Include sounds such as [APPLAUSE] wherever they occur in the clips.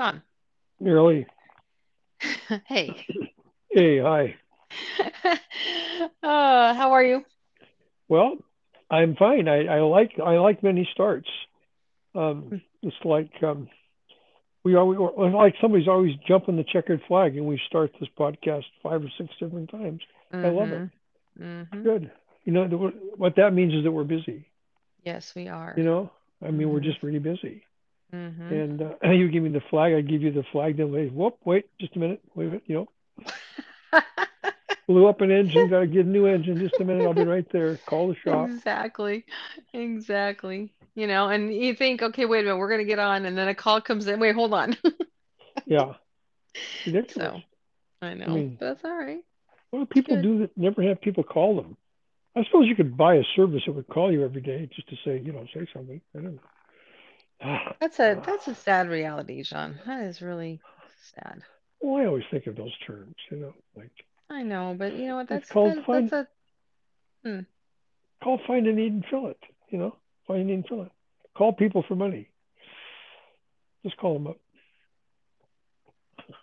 John. Nearly. [LAUGHS] hey. Hey, hi. [LAUGHS] uh, how are you? Well, I'm fine. I, I like I like many starts. Um, it's like um, we always like somebody's always jumping the checkered flag, and we start this podcast five or six different times. Mm-hmm. I love it. Mm-hmm. Good. You know the, what that means is that we're busy. Yes, we are. You know, I mean, Mhm. we're just really busy. Mm-hmm. And uh, [CLEARS THROAT] you give me the flag, I give you the flag. Then wait, whoop, wait, just a minute, wait a minute. You know, [LAUGHS] blew up an engine, got to get a new engine. Just a minute, I'll be right there. Call the shop. Exactly. Exactly. You know, and you think, okay, wait a minute, we're gonna get on, and then a call comes in. Wait, hold on. [LAUGHS] Yeah, ridiculous. So I know, mean- but that's all right. What do people Good. do that never have people call them? I suppose you could buy a service that would call you every day just to say, you know, say something. I don't know. [SIGHS] That's a that's a sad reality, John. That is really sad. well, I always think of those terms, you know, like I know, but you know what? That's called that's, fun. that's a hmm. call, find a need, and fill it. You know, find a need and fill it. Call people for money. Just call them up. [LAUGHS]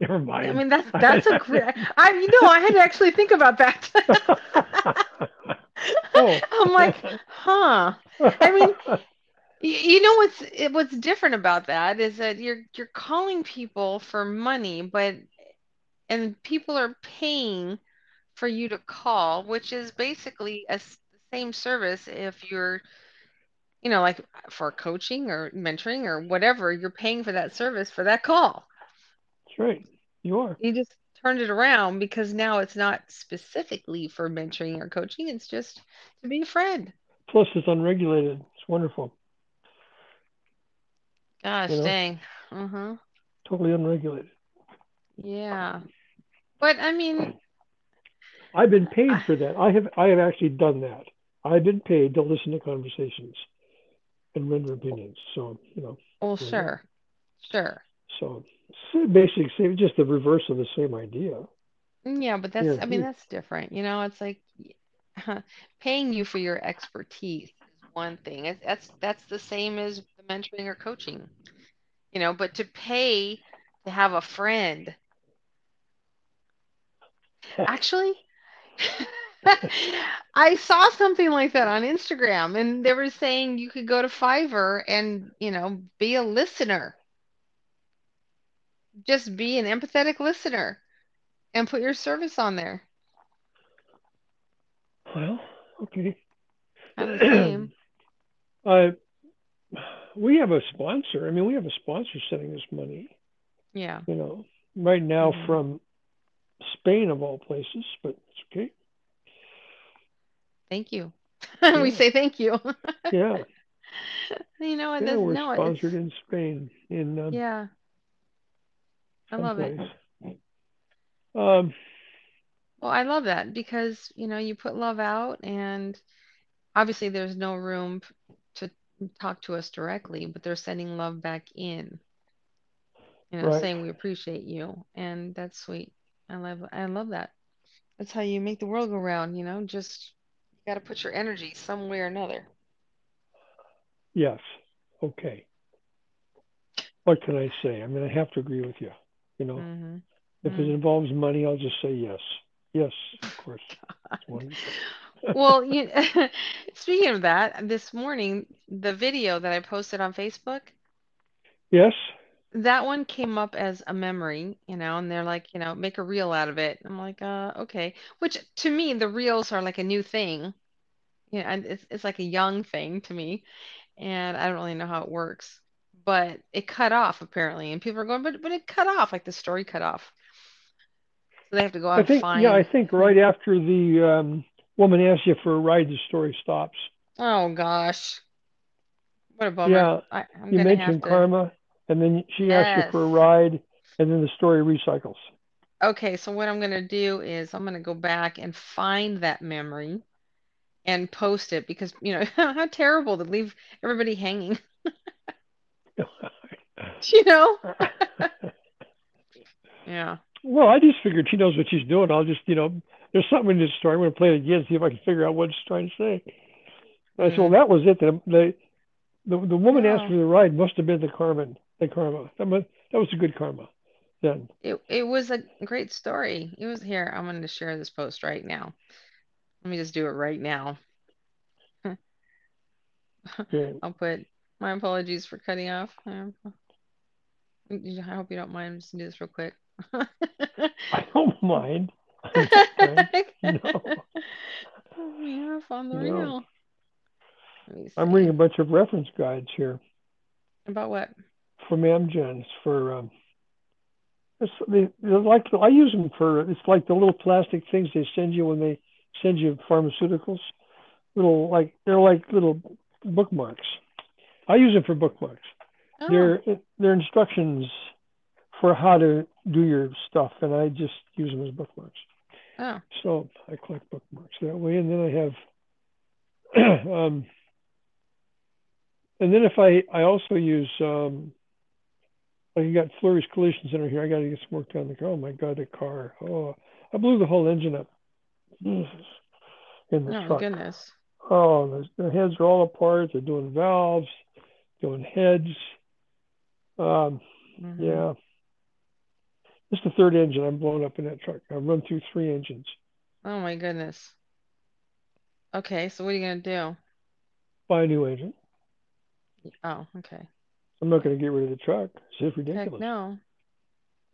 Never mind. I mean, that's [LAUGHS] that's a great. I you know, I had to actually think about that. oh, [LAUGHS] I'm like, oh. huh. I mean, You know what's it- what's different about that is that you're you're calling people for money, but and people are paying for you to call, which is basically a same service if you're, you know, like for coaching or mentoring or whatever, you're paying for that service for that call. that's right. You are. You just turned it around because now it's not specifically for mentoring or coaching, it's just to be a friend. Plus, it's unregulated. It's wonderful. Gosh, You know? dang. Uh-huh. Totally unregulated. Yeah. But I mean, I've been paid for that. I have I have actually done that. I've been paid to listen to conversations and render opinions. So you know, well, sure. Sure. so basically same, just the reverse of the same idea. Yeah, but that's, Yeah, I mean, that's different. You know, it's like [LAUGHS] paying you for your expertise is one thing. It's, that's that's the same as mentoring or coaching. You know, but to pay to have a friend, actually, [LAUGHS] I saw something like that on Instagram, and they were saying you could go to Fiverr and, you know, be a listener. Just be an empathetic listener and put your service on there. Well, okay. Kind [CLEARS THROAT] of the same. Uh, we have a sponsor. I mean, we have a sponsor sending us money. Yeah. You know, right now Mhm. from Spain of all places, but it's okay. Thank you. [LAUGHS] Yeah. We say thank you. [LAUGHS] Yeah, You know, it yeah, doesn't we're know sponsored It's, in Spain in um, yeah. I love it. Um, Well, I love that because, you know, you put love out and obviously there's no room talk to us directly, but they're sending love back in. You know, Right. saying we appreciate you and that's sweet. I love I love that. That's how you make the world go round, you know, just you got to put your energy somewhere or another. yes, okay. What can I say? I mean, I have to agree with you. You know, hmm if it involves money, I'll just say yes. Yes, of course. Well, you, [LAUGHS] speaking of that, this morning, the video that I posted on Facebook, Yes, that one came up as a memory, you know, and they're like, you know, make a reel out of it. I'm like, uh, okay. Which to me, the reels are like a new thing. You know, and it's it's like a young thing to me, and I don't really know how it works. But it cut off apparently, and people are going, but but it cut off, like the story cut off. So they have to go out I and think. find. Yeah, I think right after the um, woman asks you for a ride, the story stops. Oh gosh, what a bummer. Yeah, I, I'm you mentioned to. karma, and then she asks you for a ride, and then the story recycles. Okay, so what I'm gonna do is I'm gonna go back and find that memory and post it because you know [LAUGHS] how terrible to leave everybody hanging, [LAUGHS] [LAUGHS] you know? Yeah. well, I just figured she knows what she's doing. I'll just, you know, there's something in this story. I'm going to play it again, see if I can figure out what she's trying to say. And I said, well, that was it. The the the, the woman asked for the ride must have been the Carmen. the karma. That was, that was a good karma then. It it was a great story. It was here. I'm going to share this post right now. Let me just do it right now. [LAUGHS] Okay. I'll put my apologies for cutting off. I hope you don't mind. I'm just do this real quick. [LAUGHS] I don't mind. I'm [LAUGHS] no. Yeah, on the No. real. I'm reading a bunch of reference guides here About what? from Amgens for um, it's, they, they're like I use them for it's like the little plastic things they send you when they send you pharmaceuticals. Little like they're like little bookmarks. I use them for bookmarks. Oh, They're they're instructions for how to do your stuff, and I just use them as bookmarks. Oh, So I collect bookmarks that way, and then I have, [CLEARS THROAT] um, and then if I I also use um, like you got Flurry's Collision Center here. I got to get some work done. The car. Oh my god, the car! Oh, I blew the whole engine up. Jesus. In the oh truck. goodness. Oh, the, the heads are all apart. They're doing valves, doing heads. Um, Mhm. yeah. Is the third engine I'm blowing up in that truck. I've run through three engines. Oh my goodness. Okay, so what are you gonna do? Buy a new engine. Oh, okay. I'm not going to get rid of the truck. It's just Heck ridiculous. no.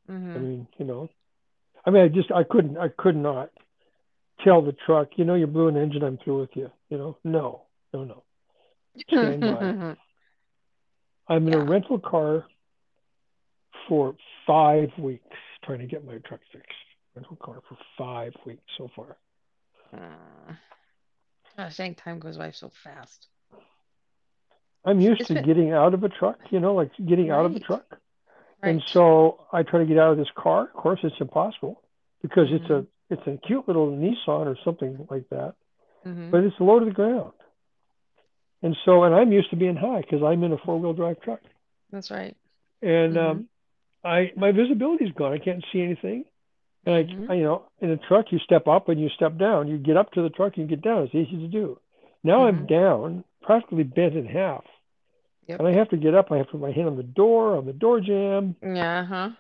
I hmm I mean, you know, I mean, I just, I couldn't, I could not tell the truck, you know, you blew an engine, I'm through with you. You know, no, no, no. Stand by. [LAUGHS] I'm in a rental car for five weeks trying to get my truck fixed. Rental car for five weeks so far. Mm. Gosh, dang, time goes by so fast. I'm used It's to been- getting out of a truck, you know, like getting out of a Right. truck. And so I try to get out of this car. Of course, it's impossible because it's Mhm. a it's a cute little Nissan or something like that, mm-hmm. but it's low to the ground. And so, and I'm used to being high because I'm in a four wheel drive truck, That's right. and um, I my visibility's gone. I can't see anything. And I, Mhm. I, you know, in a truck, you step up and you step down. You get up to the truck and you get down. It's easy to do. Now I'm Mhm. down, practically bent in half, Yep. and I have to get up. I have to put my hand on the door, on the door jamb. Yeah, huh?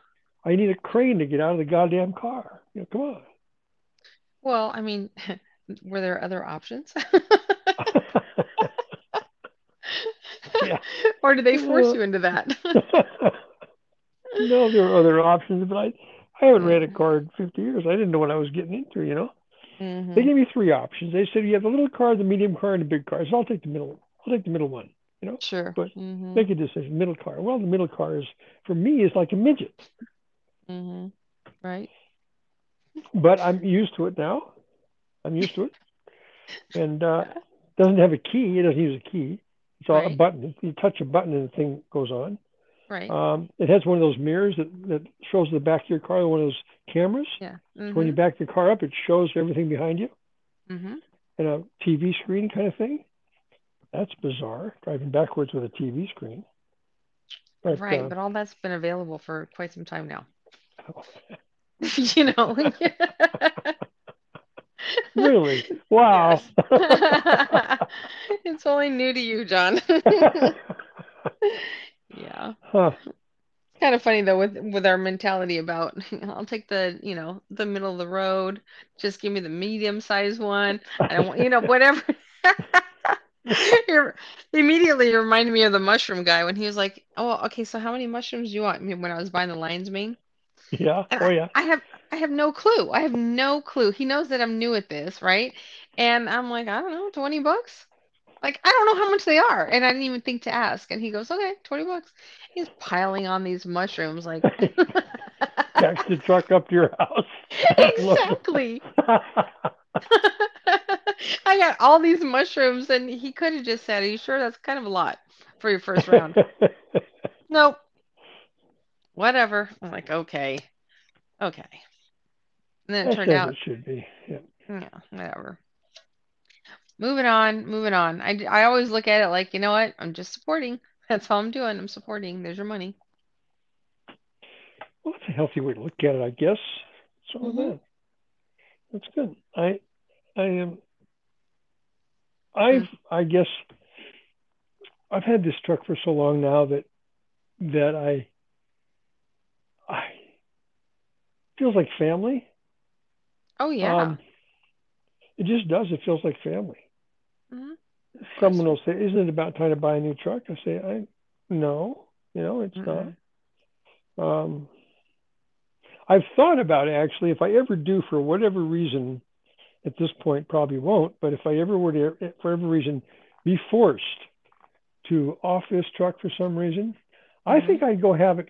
I need a crane to get out of the goddamn car. You know, come on. Well, I mean, [LAUGHS] were there other options? [LAUGHS] [LAUGHS] Yeah. Or did they force Well- you into that? [LAUGHS] no, there are other options, but I, I haven't ran a Mm. car in 50 years. I didn't know what I was getting into, you know. They Mhm. gave me three options. They said you have the little car, the medium car, and the big car. So I'll take the middle. I'll take the middle one. You know, Sure. but Mhm. make a decision. Middle car. Well, the middle car is for me is like a midget, Mm-hmm. Right. but I'm used to it now. I'm used to it, [LAUGHS] and uh, doesn't have a key. It doesn't use a key. It's all a button. You touch a button and the thing goes on. Right. Um, it has one of those mirrors that, that shows the back of your car, one of those cameras. Yeah. So when you back the car up, it shows everything behind you Mm-hmm. and a TV screen kind of thing. That's bizarre, driving backwards with a TV screen. But, Right, uh, but all that's been available for quite some time now. [LAUGHS] You know. [LAUGHS] really? Wow. [LAUGHS] It's only new to you, John. Yeah. huh. It's kind of funny though with with our mentality about [LAUGHS] I'll take the, you know, the middle of the road. Just give me the medium sized one. I don't want, you know, whatever. [LAUGHS] You're, immediately you reminded me of the mushroom guy when he was like, "Oh, okay, so how many mushrooms do you want?" When I was buying the lion's mane. Yeah. And Oh I, yeah. I have I have no clue. I have no clue. He knows that I'm new at this, right? And I'm like, I don't know, 20 bucks? Like, I don't know how much they are. And I didn't even think to ask. And he goes, okay, 20 bucks. He's piling on these mushrooms like [LAUGHS] Backs the truck up to your house. [LAUGHS] Exactly. [LAUGHS] I got all these mushrooms and he could have just said, Are you sure that's kind of a lot for your first round? Nope. Whatever. I'm like, okay. Okay. And then it That's turned out it should be. Yeah. Yeah, whatever. Moving on, moving on. I, I always look at it like, you know what? I'm just supporting. [LAUGHS] That's all I'm doing. I'm supporting. There's your money. Well, that's a healthy way to look at it, I guess. So Mhm. that that's good. I I am. I've Mm. I guess I've had this truck for so long now that that I, I feels like family. Oh yeah. Um, it just does. It feels like family. Someone will say, "Isn't it about time to buy a new truck?" I say, "I no, you know, it's mm-hmm. not." Um, I've thought about it actually. If I ever do, for whatever reason, at this point probably won't, but if I ever were to, for whatever reason, be forced to off this truck for some reason, mm-hmm. I think I'd go have it.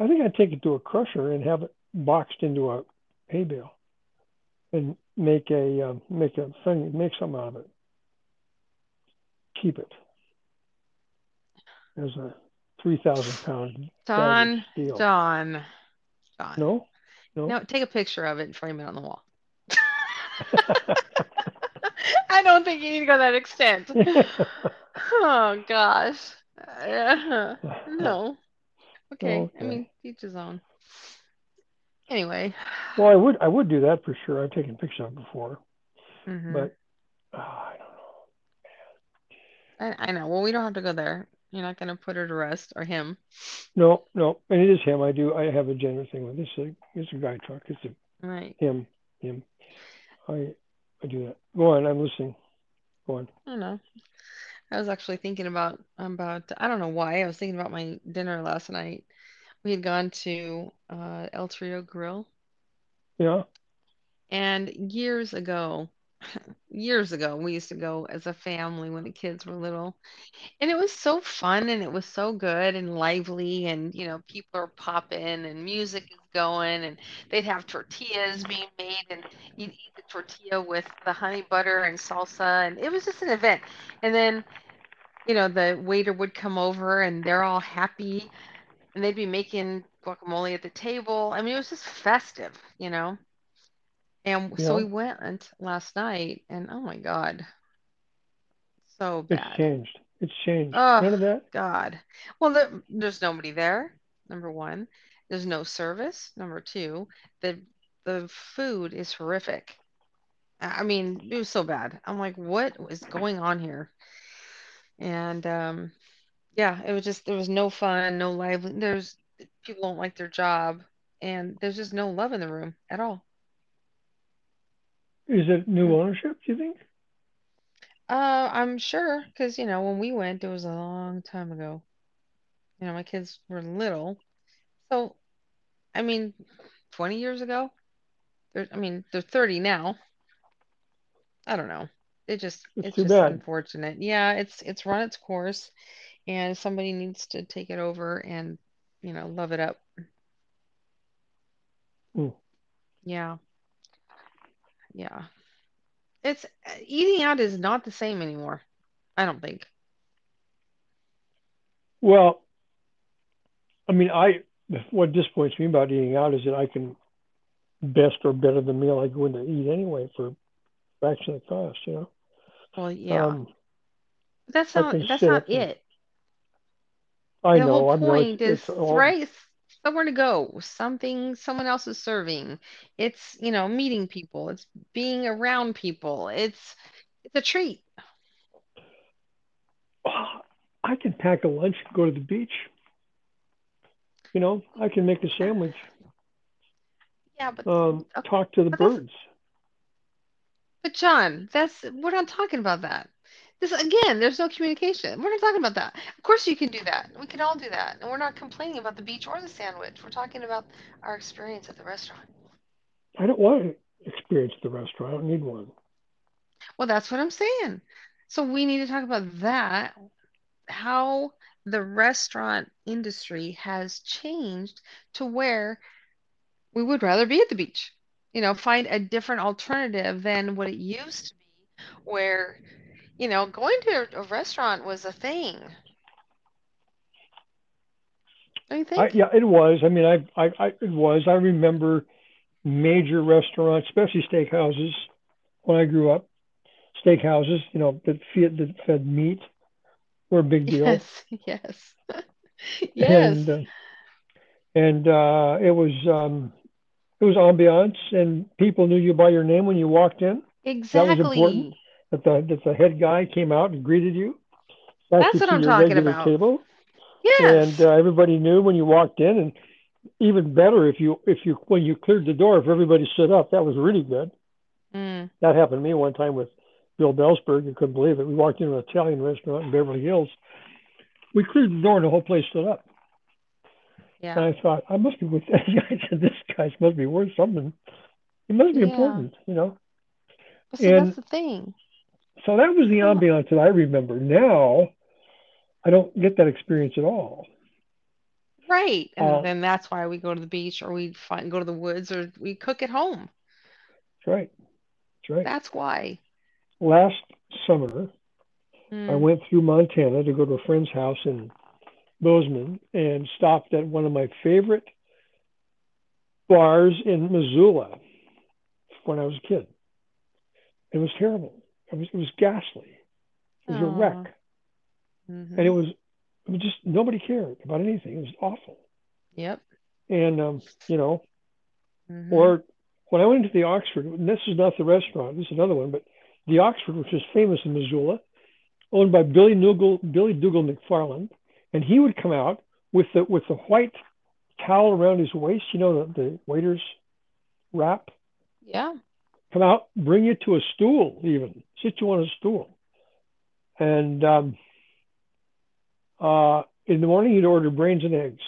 I think I'd take it to a crusher and have it boxed into a hay bale and make a uh, make a thing, make something out of it. Keep it as a three thousand pound. Don, Don, Don. No, no. No, take a picture of it and frame it on the wall. [LAUGHS] [LAUGHS] I don't think you need to go that extent. [LAUGHS] oh gosh. Uh, no. Okay. okay. I mean, each his own. Anyway. Well, I would I would do that for sure. I've taken pictures of before, mm-hmm. but oh, I don't. I, I know. Well, we don't have to go there. You're not going to put her to rest or him. No, no, and it is him. I do. I have a gender thing with this. It's a guy truck. It's a right. Him, him. I I do that. Go on. I'm listening. Go on. I know. I was actually thinking about about I don't know why I was thinking about my dinner last night. We had gone to uh, El Torito Grill. Yeah. And years ago, years ago, we used to go as a family when the kids were little. And it was so fun and it was so good and lively. And, you know, people are popping and music is going and they'd have tortillas being made and you'd eat the tortilla with the honey butter and salsa. And it was just an event. And then, you know, the waiter would come over and they're all happy and they'd be making guacamole at the table. I mean, it was just festive, you know. And so we went last night, and oh my god, so bad. It's changed. It's changed. Oh None of that. God. Well, the, there's nobody there. Number one, there's no service. Number two, the the food is horrific. I mean, it was so bad. I'm like, what is going on here? And um, yeah, it was just there was no fun, no lively. There's people don't like their job, and there's just no love in the room at all. Is it new ownership? Do you think? Uh, I'm sure because you know when we went, it was a long time ago. You know, my kids were little, so I mean, 20 years ago. I mean, they're 30 now. I don't know. It just it's, it's just bad. unfortunate. Yeah, it's it's run its course, and somebody needs to take it over and you know love it up. Mm. Yeah yeah. It's eating out is not the same anymore. I don't think. Well, I mean, I what disappoints me about eating out is that I can best or better the meal I go in to eat anyway for fraction of the cost. You know. Well, yeah. Um, that's not that's not it. I the know. whole point is thrice somewhere to go, something someone else is serving. It's, you know, meeting people, it's being around people. It's it's a treat. I can pack a lunch and go to the beach. You know, I can make a sandwich. Yeah, but um, talk to the birds. But John, that's we're not talking about that. This again, there's no communication. We're not talking about that. Of course, you can do that. We can all do that, and we're not complaining about the beach or the sandwich. We're talking about our experience at the restaurant. I don't want to experience the restaurant. I don't need one. Well, that's what I'm saying. So we need to talk about that. How the restaurant industry has changed to where we would rather be at the beach. You know, find a different alternative than what it used to be, where you know, going to a restaurant was a thing. Don't think? I, yeah, it was. I mean, I, I, I, it was. I remember major restaurants, especially steakhouses, when I grew up. Steakhouses, you know, that fed, that fed meat were a big [LAUGHS] deal. Yes, yes, [LAUGHS] yes. And, uh, and uh, it was um, it was ambiance, and people knew you by your name when you walked in. Exactly. That was important that the that the head guy came out and greeted you. That's what I'm talking about. Table. and uh, everybody knew when you walked in, and even better if you if you when you cleared the door, if everybody stood up, that was really good. Mm. That happened to me one time with Bill Belzberg. You couldn't believe it. We walked into an Italian restaurant in Beverly Hills. We cleared the door, and the whole place stood up. Yeah. And I thought, I must be with [LAUGHS] I said, this guy's must be worth something. It must be Yeah. important, you know. See, And- that's the thing. So that was the ambiance that I remember. Now, I don't get that experience at all. Right. And Uh, then that's why we go to the beach or we find go to the woods or we cook at home. That's right. That's right. That's why. Last summer, I Mm. went through Montana to go to a friend's house in Bozeman and stopped at one of my favorite bars in Missoula when I was a kid. It was terrible. It was it was ghastly. It was a Aw. wreck, Mhm. and it was it was just nobody cared about anything. It was awful. Yep. And um, you know, Mhm. or when I went into the Oxford, and this is not the restaurant, this is another one, but the Oxford, which is famous in Missoula, owned by Billy Dougal, Billy Dougal McFarland, and he would come out with the with the white towel around his waist, you know, the, the waiter's wrap, Yeah. Come out, bring you to a stool, even sit you on a stool, and um, uh, in the morning he'd order brains and eggs,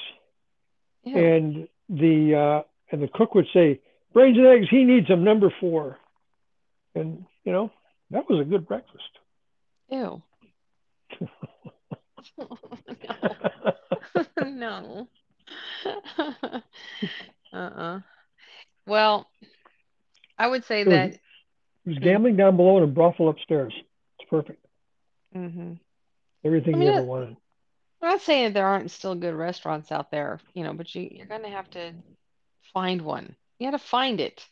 Ew. and the uh, and the cook would say, "Brains and eggs, he needs them, number four. and you know that was a good breakfast. Ew. [LAUGHS] [LAUGHS] no. uh-uh. Well, I would say was- that It was gambling down below and a brothel upstairs. It's perfect. mhm. Everything I mean, you ever wanted. I'm not saying that there aren't still good restaurants out there, you know, but you, you're going to have to find one. You got to find it.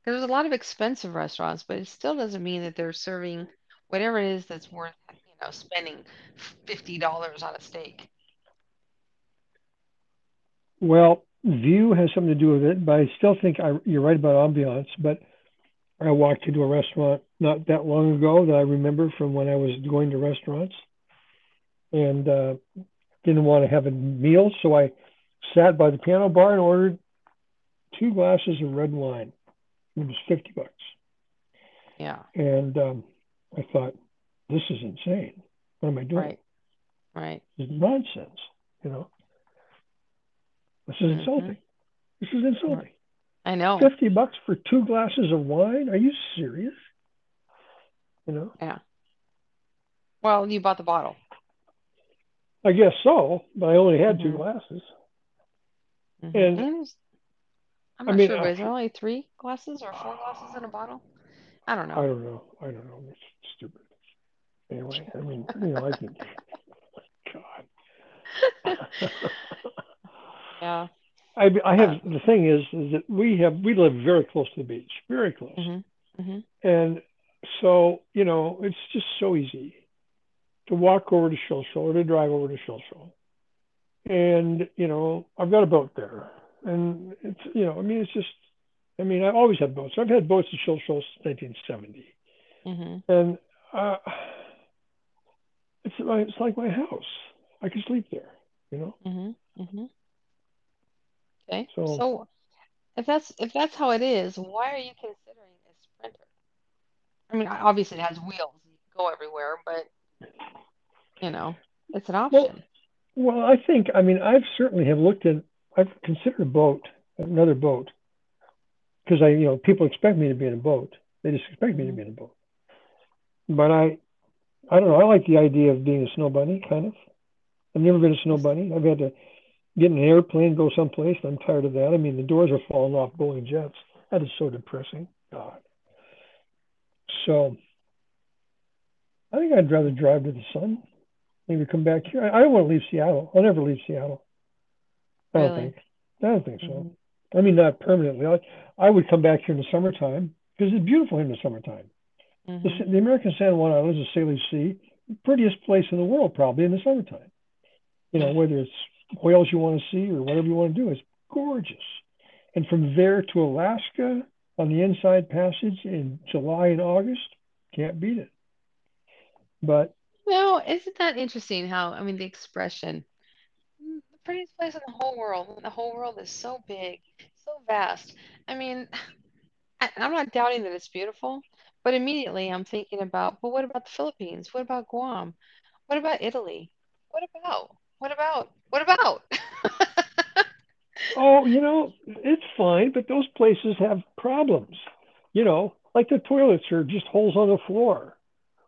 Because there's a lot of expensive restaurants, but it still doesn't mean that they're serving whatever it is that's worth, you know, spending $50 on a steak. Well, view has something to do with it, but I still think I, you're right about ambiance. But I walked into a restaurant not that long ago that I remember from when I was going to restaurants, and uh, didn't want to have a meal, so I sat by the piano bar and ordered two glasses of red wine. It was fifty bucks, Yeah, and um, I thought, this is insane. What am I doing? right. Right. This is nonsense. You know, this is Mhm. insulting. This is insulting. I know. 50 bucks for two glasses of wine? Are you serious? You know, Yeah. Well, you bought the bottle. I guess so, but I only had two Mhm. glasses. Mhm. And- it's- I'm I not mean, sure, I- is there only three glasses or four glasses in a bottle? I don't know. I don't know. I don't know. It's stupid. Anyway, I mean, you know, I think, [LAUGHS] God. [LAUGHS] Yeah. I, I have, Uh, the thing is, is that we have, we live very close to the beach, very close. Mhm. Mhm. And so, you know, it's just so easy to walk over to Shilshole or to drive over to Shell Show. And, you know, I've got a boat there. And it's, you know, I mean, it's just, I mean, I've always had boats. I've had boats at Shilshole since 1970. Mhm. And uh, it's, my, it's like my house. I can sleep there, you know? Okay. So- So if that's if that's how it is, why are you considering a Sprinter? I mean, obviously it has wheels. You can go everywhere, but you know, it's an option. Well, Well, I think, I mean, I've certainly have looked at, I've considered a boat, another boat, because I, you know, people expect me to be in a boat. They just expect me to be in a boat. But I, I don't know. I like the idea of being a snow bunny, kind of. I've never been a snow bunny. I've had to get in an airplane, go someplace. I'm tired of that. I mean, the doors are falling off Boeing jets. That is so depressing. God. So, I think I'd rather drive to the sun maybe come back here. I, I don't want to leave Seattle. I'll never leave Seattle. I don't Really? think. I don't think so. Mhm. I mean, not permanently. I, I would come back here in the summertime because it's beautiful in the summertime. The, Mhm. the American San Juan Islands, the Salish Sea, prettiest place in the world probably in the summertime. You know, whether it's whales you want to see or whatever you want to do, it's gorgeous. And from there to Alaska on the Inside Passage in July and August, can't beat it. But Well, isn't that interesting how, I mean, the expression mm, the prettiest place in the whole world. The whole world is so big, so vast. I mean, [SIGHS] I, I'm not doubting that it's beautiful, but immediately I'm thinking about, well, what about the Philippines? What about Guam? What about Italy? What about? What about? What about? Oh, you know, [LAUGHS] it's fine, but those places have problems. You know, like the toilets are just holes on the floor,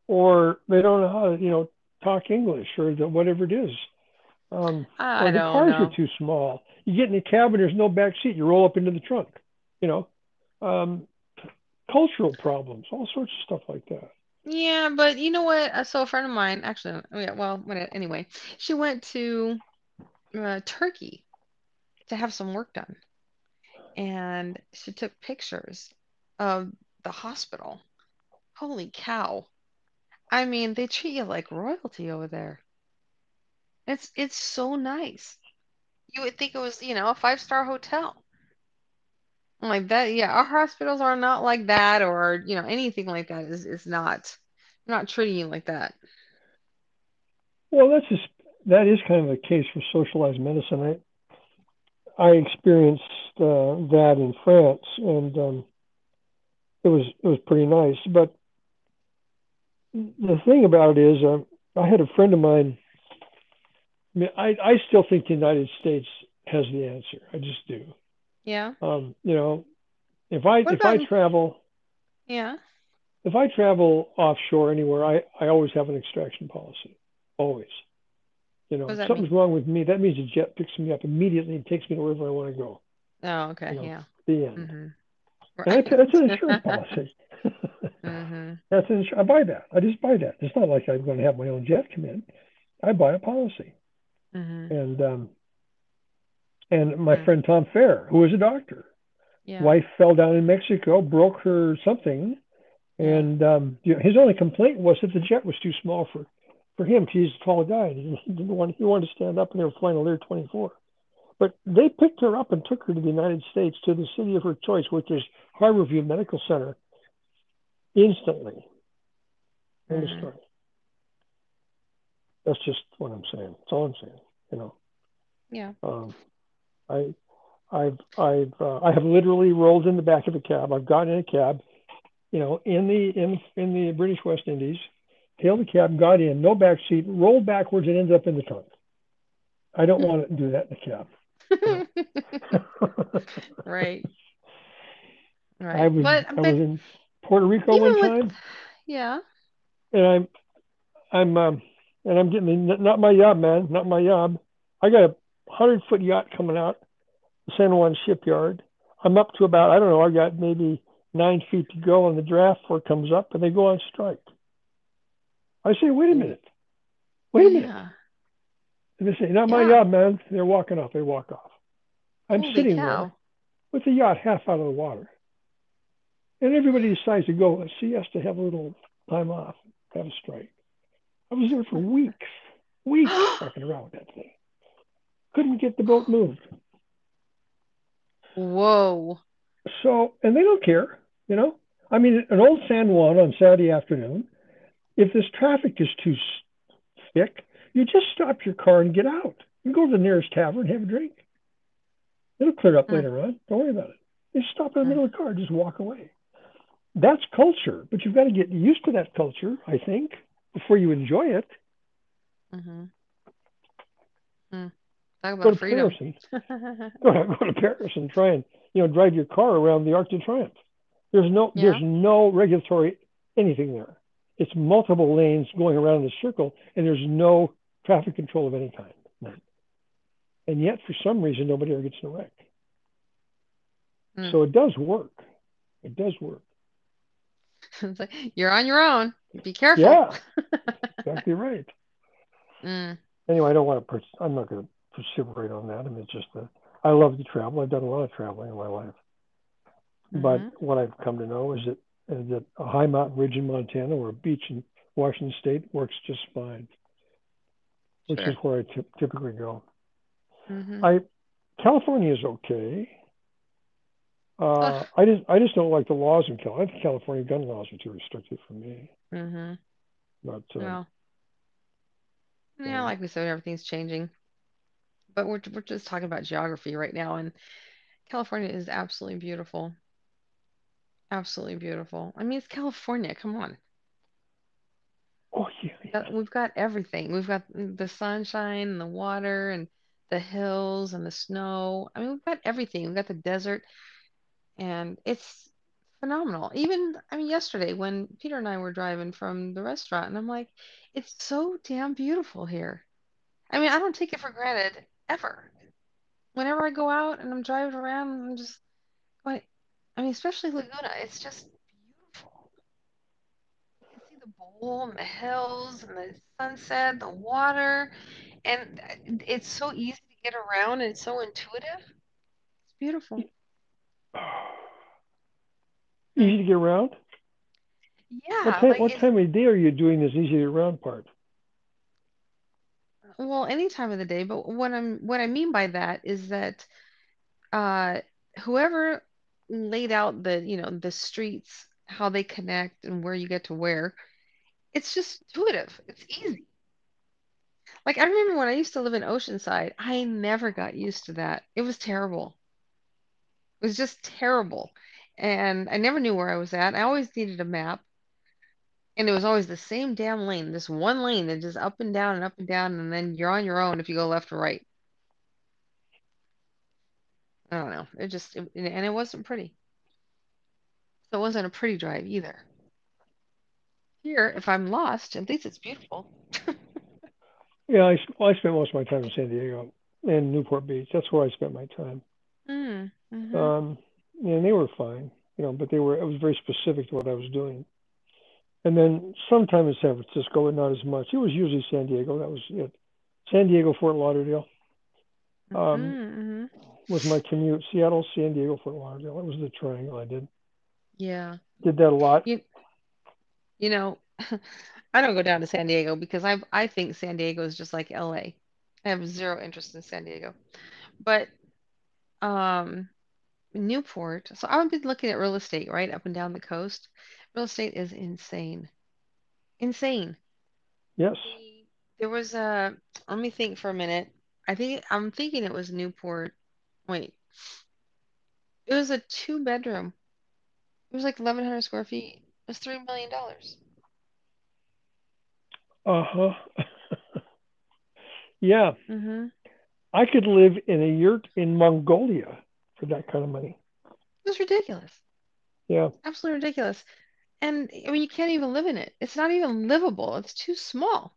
or they don't know how to, you know, talk English or the, whatever it is. Um, I or the don't cars are too small. You get in the cab and there's no back seat. You roll up into the trunk. You know, um, cultural problems, all sorts of stuff like that. Yeah, but you know what? Uh, So a friend of mine, actually, oh yeah, well, anyway, she went to uh, Turkey to have some work done, and she took pictures of the hospital. Holy cow! I mean, they treat you like royalty over there. It's it's so nice. You would think it was, you know, a five-star hotel. Like that, yeah, our hospitals are not like that, or you know, anything like that is is not not treating you like that. Well, that's just that is kind of the case for socialized medicine. I I experienced uh, that in France, and um, it was it was pretty nice. But the thing about it is, uh, I had a friend of mine. I mean, I, I still think the United States has the answer. I just do. Yeah. Um, you know, if I What if I travel yeah, if I travel offshore anywhere, I I always have an extraction policy. Always. You know, if something's mean? wrong with me, that means the jet picks me up immediately and takes me to wherever I want to go. Oh, You okay, know, yeah. the end. hmm And I, that's an insurance Right. policy. [LAUGHS] [LAUGHS] hmm that's an insur- I buy that. I just buy that. It's not like I'm going to have my own jet come in. I buy a policy. hmm And um, and my Mm. friend Tom Fair, who is a doctor, Yeah. wife fell down in Mexico, broke her something, and um, you know, his only complaint was that the jet was too small for for him. He's a tall guy, and he didn't want he wanted to stand up, and they were flying a Lear 24. But they picked her up and took her to the United States to the city of her choice, which is Harborview Medical Center, instantly. End Mhm. story. That's just what I'm saying. That's all I'm saying. You know, Yeah. um, I, I've, I've, uh, I have literally rolled in the back of a cab. I've gotten in a cab, you know, in the in in the British West Indies, hailed the cab, got in, no back seat, rolled backwards, and ended up in the trunk. I don't want to do that in a cab. [LAUGHS] Right. Right. I was But I was in Puerto Rico one with time, yeah. and I'm I'm um, and I'm getting the, not my job, man, not my job. I got a hundred foot yacht coming out, the San Juan shipyard. I'm up to about I don't know. I got maybe nine feet to go, and the draft force comes up, and they go on strike. I say, wait a hmm. minute, wait a minute. Yeah. And they say, not my Yeah. yacht, man. They're walking off. They walk off. I'm Holy sitting cow. there with the yacht half out of the water. And everybody decides to go. see us to have a little time off, have a strike. I was there for [GASPS] weeks, weeks fucking around with that thing. Couldn't get the boat moved. Whoa. So, and they don't care, you know? I mean, an old San Juan on Saturday afternoon, if this traffic is too thick, you just stop your car and get out. You go to the nearest tavern and have a drink. It'll clear up Hmm. later on. Don't worry about it. You stop in the Hmm. middle of the car, just walk away. That's culture, but you've got to get used to that culture, I think, before you enjoy it. hmm Hmm. Talk Go about to freedom. Paris and [LAUGHS] go to, go to Paris and try and you know drive your car around the Arc de Triomphe. There's no Yeah. there's no regulatory anything there. It's multiple lanes going around in a circle, and there's no traffic control of any kind. None. And yet, for some reason, nobody ever gets in a wreck. Hmm. So it does work. It does work. [LAUGHS] You're on your own. Be careful. Yeah, [LAUGHS] exactly right. Mm. Anyway, I don't want to. Pers- I'm not going to precipitate on that. I mean, it's just that I love to travel. I've done a lot of traveling in my life. But Mhm. what I've come to know is that is that a high mountain ridge in Montana or a beach in Washington State works just fine, which Sure. is where I typically go. Mhm. I California is okay. Uh, I just I just don't like the laws in California. I think California gun laws are too restrictive for me. Mhm. But uh, Well, yeah. like we said, everything's changing. But we're we're just talking about geography right now, and California is absolutely beautiful. Absolutely beautiful. I mean, it's California. Come on. Oh yeah, yeah. We've got everything. We've got the sunshine and the water and the hills and the snow. I mean, we've got everything. We've got the desert, and it's phenomenal. Even, I mean, yesterday when Peter and I were driving from the restaurant, and I'm like, it's so damn beautiful here. I mean, I don't take it for granted ever. Whenever I go out and I'm driving around, I'm just going, I mean, especially Laguna, it's just beautiful. You can see the bowl and the hills and the sunset, the water, and it's so easy to get around and it's so intuitive. It's beautiful. Easy to get around. What Yeah, time? like What time of day are you doing this easy to get around part? Well, any time of the day, but what I'm what I mean by that is that uh whoever laid out the, you know, the streets, how they connect and where you get to where, it's just intuitive. It's easy. Like I remember when I used to live in Oceanside, I never got used to that. It was terrible. It was just terrible. And I never knew where I was at. I always needed a map. And it was always the same damn lane, this one lane that just up and down and up and down, and then you're on your own if you go left or right. I don't know. It just, it, and it wasn't pretty. So it wasn't a pretty drive either. Here, if I'm lost, at least it's beautiful. [LAUGHS] Yeah, I, well, I spent most of my time in San Diego and Newport Beach. That's where I spent my time. Mm, hmm Um, and they were fine, you know, but they were. It was very specific to what I was doing. And then sometime in San Francisco, but not as much. It was usually San Diego. That was it. San Diego, Fort Lauderdale um, hmm hmm was my commute. Seattle, San Diego, Fort Lauderdale. That was the triangle I did. Yeah. Did that a lot. You, you know, [LAUGHS] I don't go down to San Diego because I I think San Diego is just like LA. I have zero interest in San Diego. But um Newport, so I've been looking at real estate right up and down the coast. Real estate is insane. Insane. Yes. There was a, let me think for a minute. I think I'm thinking it was Newport. Wait, it was a two bedroom. It was like 1100 square feet. It was 3 million. dollars. Uh huh. [LAUGHS] yeah. Mm-hmm. I could live in a yurt in Mongolia for that kind of money. It was ridiculous. Yeah. Absolutely ridiculous. And I mean, you can't even live in it. It's not even livable. It's too small.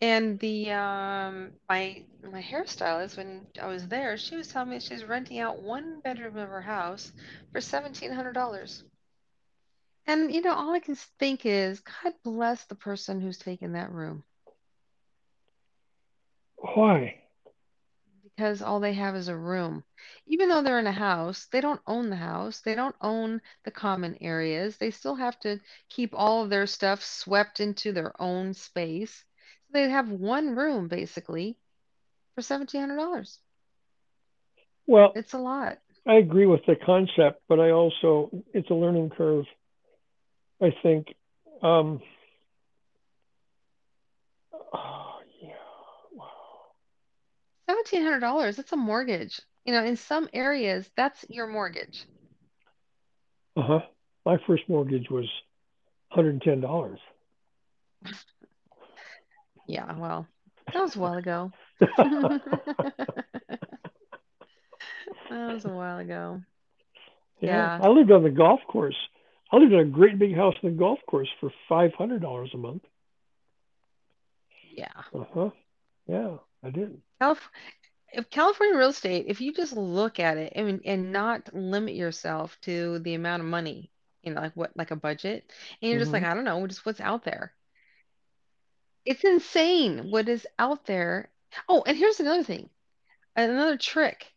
And the um my my hairstylist when I was there, she was telling me she's renting out one bedroom of her house for $1,700. And you know, all I can think is, God bless the person who's taken that room Why? Because all they have is a room. Even though they're in a house, they don't own the house. They don't own the common areas. They still have to keep all of their stuff swept into their own space. So they have one room basically for $1,700. Well, It's a lot. I agree with the concept, but I also it's a learning curve. I think. Um, oh. $1,700, that's a mortgage. You know, in some areas, that's your mortgage. Uh huh. My first mortgage was hundred and ten dollars. [LAUGHS] Yeah, well, that was a while ago. [LAUGHS] That was a while ago. yeah, Yeah, I lived on the golf course. I lived in a great big house on the golf course for five hundred dollars a month. yeah. Uh huh. Yeah, I did. Calif if California real estate, if you just look at it and and not limit yourself to the amount of money, you know, like what like a budget, and you're just like, hmm I don't know, just what's out there. It's insane what is out there. Oh, and here's another thing, another trick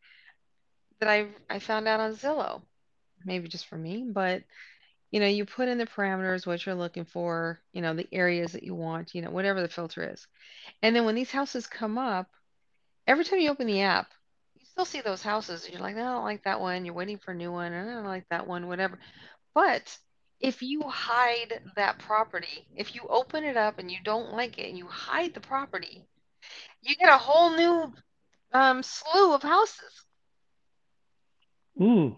that I I found out on Zillow. Maybe just for me, but you know, you put in the parameters, what you're looking for, you know, the areas that you want, you know, whatever the filter is. And then when these houses come up, every time you open the app, you still see those houses. You're like, "No, I don't like that one. You're waiting for a new one. I don't like that one, whatever. But if you hide that property, if you open it up and you don't like it and you hide the property, you get a whole new um slew of houses. Mm.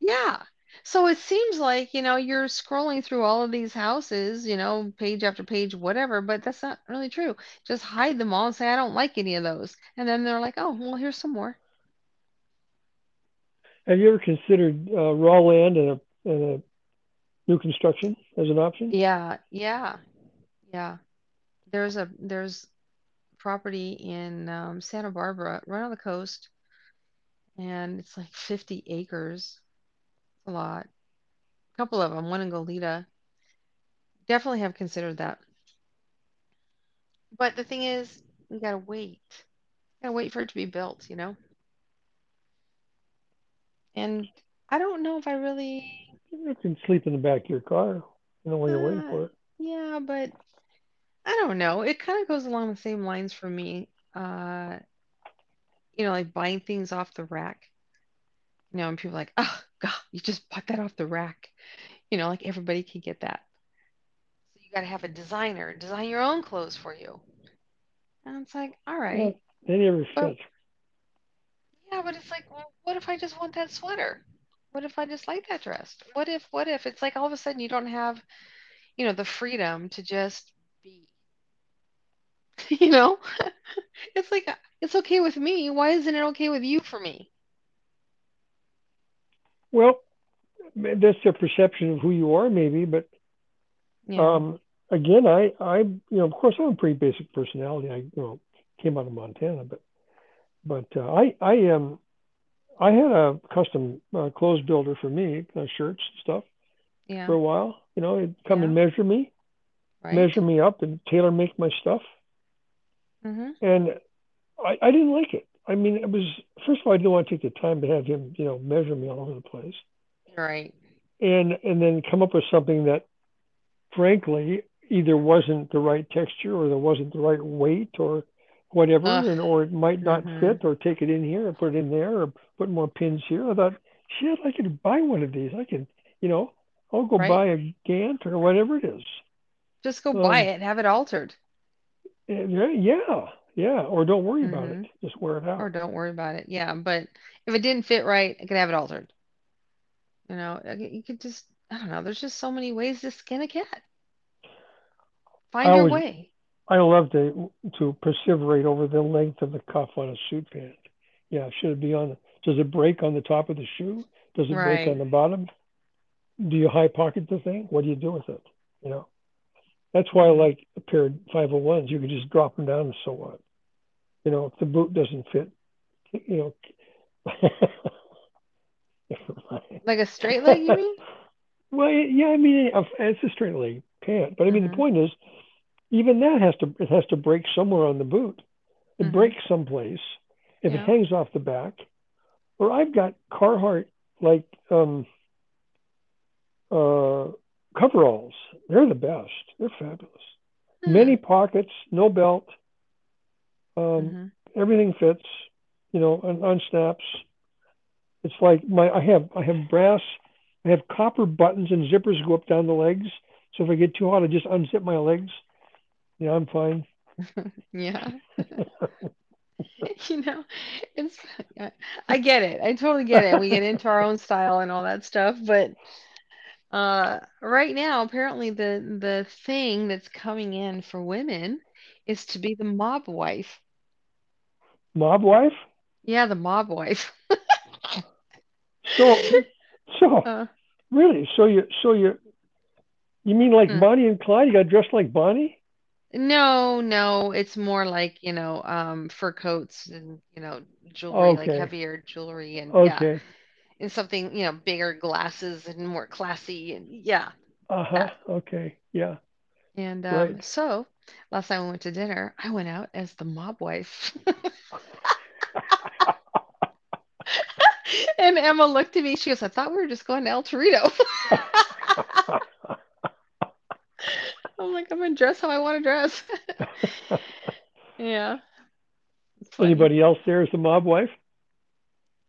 Yeah. So it seems like, you know, you're scrolling through all of these houses, you know, page after page, whatever, but that's not really true. Just hide them all and say, I don't like any of those. And then they're like, oh, well, here's some more. Have you ever considered uh, raw land and a, and a new construction as an option? Yeah, yeah, yeah. There's a there's property in um, Santa Barbara, right on the coast, and it's like 50 acres. It's a lot. A couple of them, one in Goleta. Definitely have considered that. But the thing is, you gotta wait. You gotta wait for it to be built, you know? And I don't know if I really, You can sleep in the back of your car, you know, while you're waiting uh, for it. yeah, but I don't know. It kind of goes along the same lines for me. Uh, you know, like buying things off the rack. You know, and people are like, oh, God, you just bought that off the rack. You know, like everybody can get that. So you gotta have a designer design your own clothes for you. And it's like, all right. Right, they never fit. yeah, but it's like, well, what if I just want that sweater? What if I just like that dress? What if, what if it's like all of a sudden you don't have, you know, the freedom to just be, [LAUGHS] you know? [LAUGHS] It's like it's okay with me. Why isn't it okay with you for me? Well, that's their perception of who you are, maybe. But Yeah, um, again, I, I, you know, of course, I'm a pretty basic personality. I, you know, came out of Montana, but, but uh, I, I um, I had a custom uh, clothes builder for me, uh, shirts and stuff yeah, for a while. You know, he'd come yeah, and measure me, right. measure me up, and tailor make my stuff. Mm-hmm. And I, I didn't like it. I mean, it was first of all, I didn't want to take the time to have him, you know, measure me all over the place, Right. and and then come up with something that, frankly, either wasn't the right texture or there wasn't the right weight or Ugh. whatever, and or it might not Mm-hmm. fit, or take it in here or put it in there, or put more pins here. I thought, shit, I could buy one of these. I could, you know, I'll go Right. buy a Gant or whatever it is. Just go buy Um, it, have it altered. yeah, yeah, yeah. Or don't worry about it. Mm-hmm. Just wear it out. Or don't worry about it. Yeah, but if it didn't fit right, I could have it altered. You know, you could just, I don't know. There's just so many ways to skin a cat. I Find your always way. I love to to perseverate over the length of the cuff on a suit pant. Yeah, should it be on? Does it break on the top of the shoe? Does it break on the bottom? Do you high pocket the thing? What do you do with it? You know, that's why I Mm-hmm. like a pair of 501s. You can just drop them down and so what? You know, if the boot doesn't fit, you know. [LAUGHS] Like a straight leg, you mean? [LAUGHS] well, yeah, I mean, it's a straight leg pant, but I mean, the Mm-hmm. point is, even that has to it has to break somewhere on the boot. It Mm-hmm. breaks someplace if it hangs off the back. Or I've got Carhartt like um, uh, coveralls. They're the best. They're fabulous. Hmm. Many pockets, no belt. Um, Mm-hmm. everything fits. You know, on, on snaps. It's like my I have I have brass. I have copper buttons and zippers go up down the legs. So if I get too hot, I just unzip my legs. Yeah, I'm fine. [LAUGHS] [LAUGHS] Yeah. [LAUGHS] You know, it's I I get it. I totally get it. We get into our own style and all that stuff, but uh right now apparently the the thing that's coming in for women is to be the mob wife. Mob wife. Yeah, the mob wife. So so [LAUGHS] Uh really, so you so you you mean like hmm. Bonnie and Clyde? You got dressed like Bonnie? No, no, it's more like, you know, um fur coats and, you know, jewelry, like heavier jewelry and yeah, okay. and something, you know, bigger glasses and more classy and yeah, Uh huh. Okay. Yeah. And Right. um, so last time we went to dinner, I went out as the mob wife. [LAUGHS] And Emma looked at me. She goes, I thought we were just going to El Torito. [LAUGHS] I'm like, I'm gonna dress how I want to dress. [LAUGHS] Yeah. Anybody else there as the mob wife?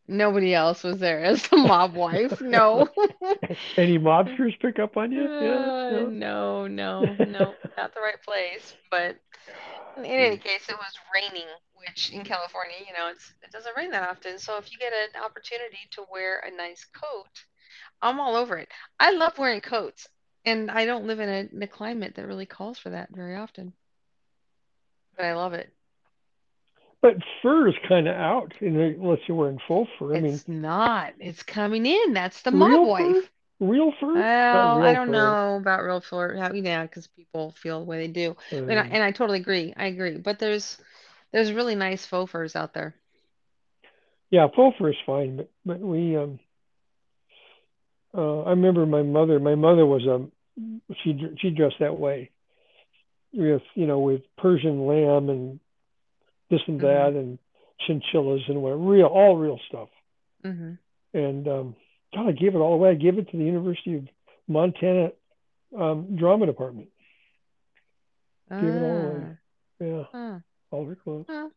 Nobody else was there as the mob wife. No. [LAUGHS] Any mobsters pick up on you? Yeah. Uh, No. no, no, no, [LAUGHS] not the right place. But in any Jeez. case, it was raining which in California, you know, it's it doesn't rain that often. So if you get an opportunity to wear a nice coat, I'm all over it. I love wearing coats, and I don't live in a, in a climate that really calls for that very often. But I love it. But fur is kind of out unless you're wearing faux fur. I mean, It's not. It's coming in. That's the real mob fur, wife. real fur, Well, I don't fur. know about real fur. how- Yeah, because people feel the way they do. And I, Um, and I totally agree. I agree. But there's there's really nice faux furs out there. yeah, faux fur is fine, but but we um uh I remember my mother. My mother was a she she dressed that way with you know with Persian lamb and this and hmm that and chinchillas and what real all real stuff. hmm And um, God, I gave it all away. I gave it to the University of Montana um, drama department. Gave it all away. Ah, Yeah, huh. all their clothes. Well,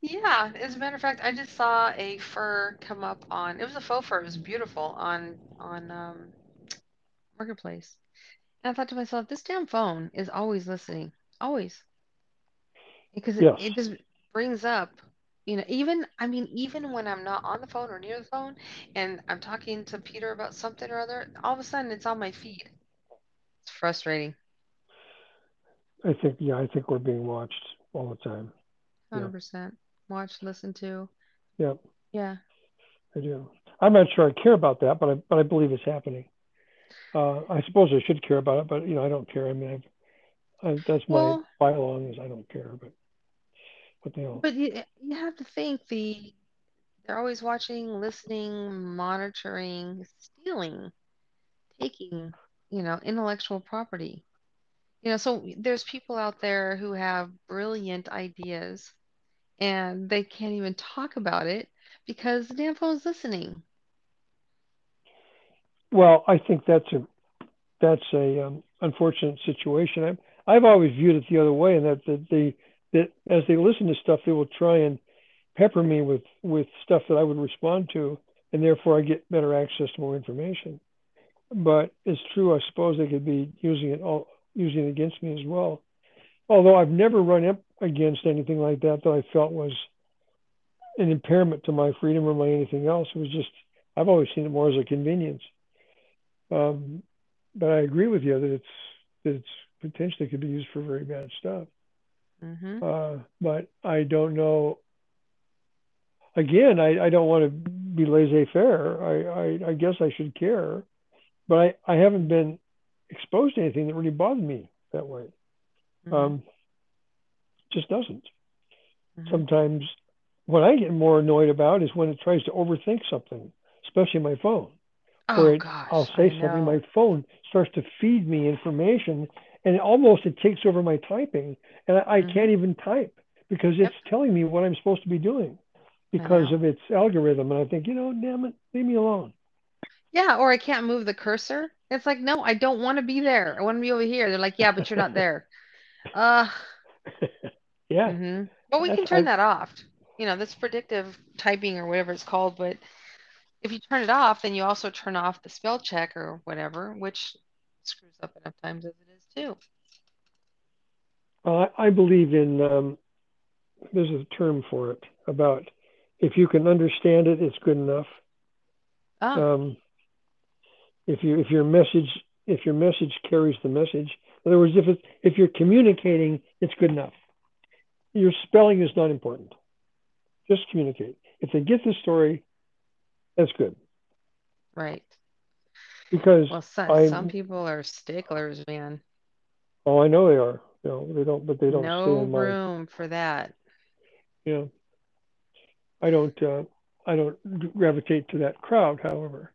yeah. As a matter of fact, I just saw a fur come up on. It was a faux fur. It was beautiful on on um, Marketplace. And I thought to myself, this damn phone is always listening, always, because it, Yes, it just brings up, you know, even I mean, even when I'm not on the phone or near the phone, and I'm talking to Peter about something or other, all of a sudden it's on my feed. It's frustrating. I think yeah, I think we're being watched all the time. 100%. Watch, listen to. yeah, Yeah. I do. I'm not sure I care about that, but I but I believe it's happening. Uh, I suppose I should care about it, but you know I don't care. I mean, I've, I, that's my Well, bylaw is I don't care. But what the hell? but you you have to think the they're always watching, listening, monitoring, stealing, taking, you know, intellectual property. You know, so there's people out there who have brilliant ideas and they can't even talk about it because the damn phone's listening. Well, I think that's a that's a um, unfortunate situation. I've I've always viewed it the other way, and that that they that as they listen to stuff, they will try and pepper me with with stuff that I would respond to, and therefore I get better access to more information. But it's true, I suppose they could be using it all using it against me as well. Although I've never run up against anything like that that I felt was an impairment to my freedom or my anything else. It was just I've always seen it more as a convenience. Um, but I agree with you that it's that it's potentially could be used for very bad stuff. Mm-hmm. Uh, but I don't know. Again, I, I don't want to be laissez-faire. I, I, I guess I should care, but I, I haven't been exposed to anything that really bothered me that way. Mm-hmm. Um, just doesn't. Mm-hmm. Sometimes what I get more annoyed about is when it tries to overthink something, especially my phone Oh where it, gosh, I'll say something, my phone starts to feed me information, and almost it takes over my typing, and I, I Mm-hmm. can't even type because it's Yep, telling me what I'm supposed to be doing because of its algorithm. And I think, you know, damn it, leave me alone. Yeah, or I can't move the cursor. It's like, no, I don't want to be there. I want to be over here. They're like, yeah, but you're not there. [LAUGHS] Uh, yeah, mm-hmm. But we that's can turn I. that off. You know, that's predictive typing or whatever it's called. But if you turn it off, then you also turn off the spell check or whatever, which screws up enough times as it is too. I I believe in. Um, there's a term for it about if you can understand it, it's good enough. Oh, Um, if you if your message if your message carries the message in other words if it's if you're communicating it's good enough your spelling is not important just communicate if they get the story that's good right. because Well, some some people are sticklers, man. Oh i know they are. You know they don't but they don't No in my room for that. you know i don't uh, i don't gravitate to that crowd however.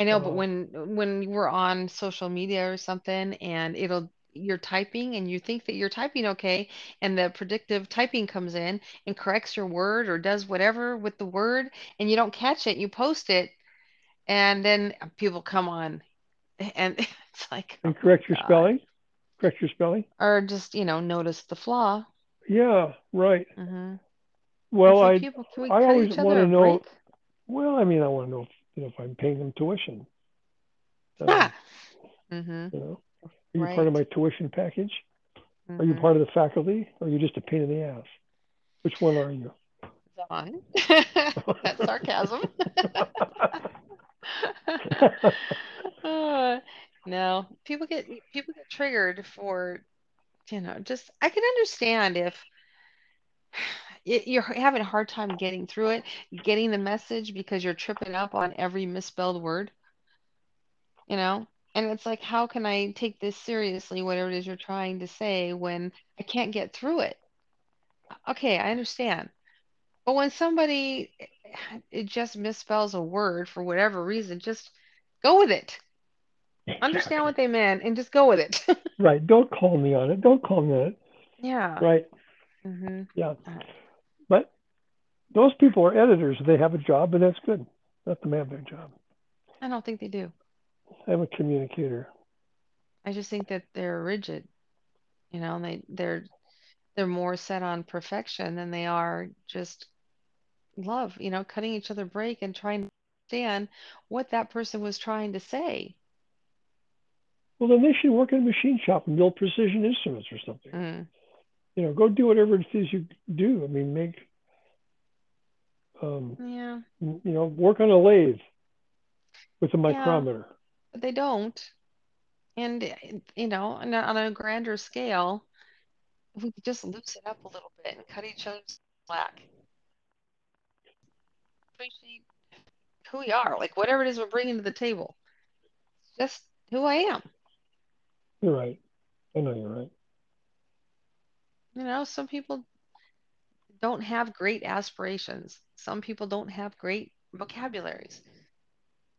I know, but uh, when when we're on social media or something and it'll you're typing and you think that you're typing okay and the predictive typing comes in and corrects your word or does whatever with the word and you don't catch it, you post it and then people come on and [LAUGHS] it's like, oh and correct your God. spelling correct your spelling Or just, you know, notice the flaw. yeah right hmm well i people, we i always want to know break? well i mean i want to know if, you know if i'm paying them tuition [LAUGHS] um, Ha! hmm You know, are you part of my tuition package? Are you hmm part of the faculty? Or are you just a pain in the ass? Which one are you? Dawn. [LAUGHS] That's sarcasm. [LAUGHS] Uh, no, people get people get triggered for, you know, just I can understand if [SIGHS] you're having a hard time getting through it, getting the message because you're tripping up on every misspelled word, you know? And it's like, how can I take this seriously, whatever it is you're trying to say, when I can't get through it? Okay, I understand. But when somebody [SIGHS] it just misspells a word for whatever reason, just go with it. Understand what they meant and just go with it. [LAUGHS] Right. Don't call me on it. Don't call me on it. Yeah. Right. Mm-hmm. Yeah. But those people are editors. They have a job, and that's good. Let them have their job. I don't think they do. I'm a communicator. I just think that they're rigid, you know, and they they're they're more set on perfection than they are just love, you know, cutting each other break and trying to understand what that person was trying to say. Well, then they should work in a machine shop and build precision instruments or something. Mm. You know, go do whatever it is you do. I mean, make, um, Yeah, you know, work on a lathe with a yeah, micrometer. but they don't. And you know, on a, on a grander scale, if we could just loosen up a little bit and cut each other some slack, appreciate who we are, like whatever it is we're bringing to the table. Just who I am. You're right. I know you're right. You know, some people don't have great aspirations. Some people don't have great vocabularies.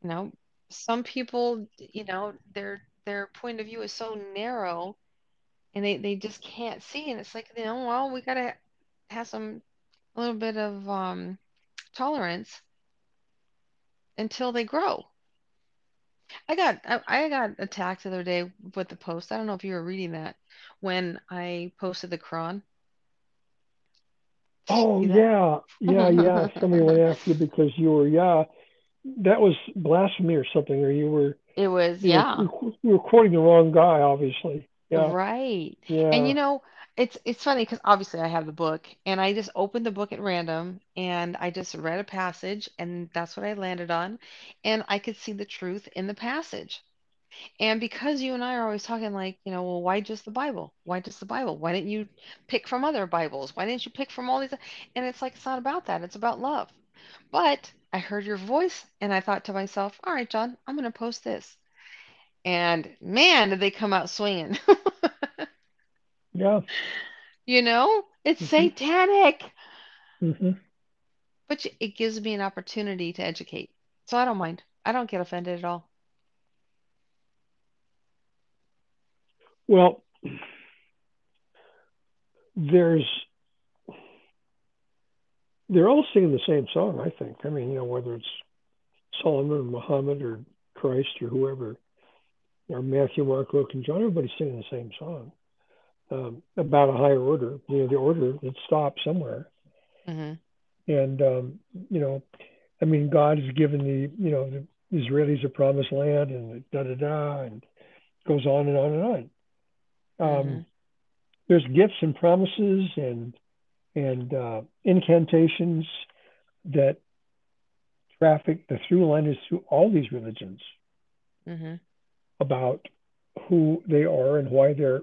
You know, some people, you know, their their point of view is so narrow and they, they just can't see. And it's like, you know, well, we gotta have some a little bit of um tolerance until they grow. I got I, I got attacked the other day with the post. I don't know if you were reading that when I posted the Quran. Did Oh yeah, yeah, yeah. [LAUGHS] Somebody went after you because you were yeah. That was blasphemy or something, or you were It was, you yeah. were you were quoting the wrong guy, obviously. Yeah, Right. Yeah. And you know, it's it's funny because obviously I have the book and I just opened the book at random and I just read a passage and that's what I landed on. And I could see the truth in the passage. And because you and I are always talking like, you know, well, why just the Bible? Why just the Bible? Why didn't you pick from other Bibles? Why didn't you pick from all these? And it's like, it's not about that. It's about love. But I heard your voice and I thought to myself, all right, John, I'm going to post this. And man, did they come out swinging. [LAUGHS] yeah. You know, it's hmm satanic, hmm but it gives me an opportunity to educate. So I don't mind. I don't get offended at all. Well, there's they're all singing the same song, I think. I mean, you know, whether it's Solomon or Muhammad or Christ or whoever, or Matthew, Mark, Luke, and John, everybody's singing the same song um, about a higher order. You know, the order that stops somewhere. hmm And um, you know, I mean, God has given the you know the Israelis a promised land, and da da da, and goes on and on and on. Um, there's gifts and promises and and uh, incantations that traffic. The through line is through all these religions hmm about who they are and why they're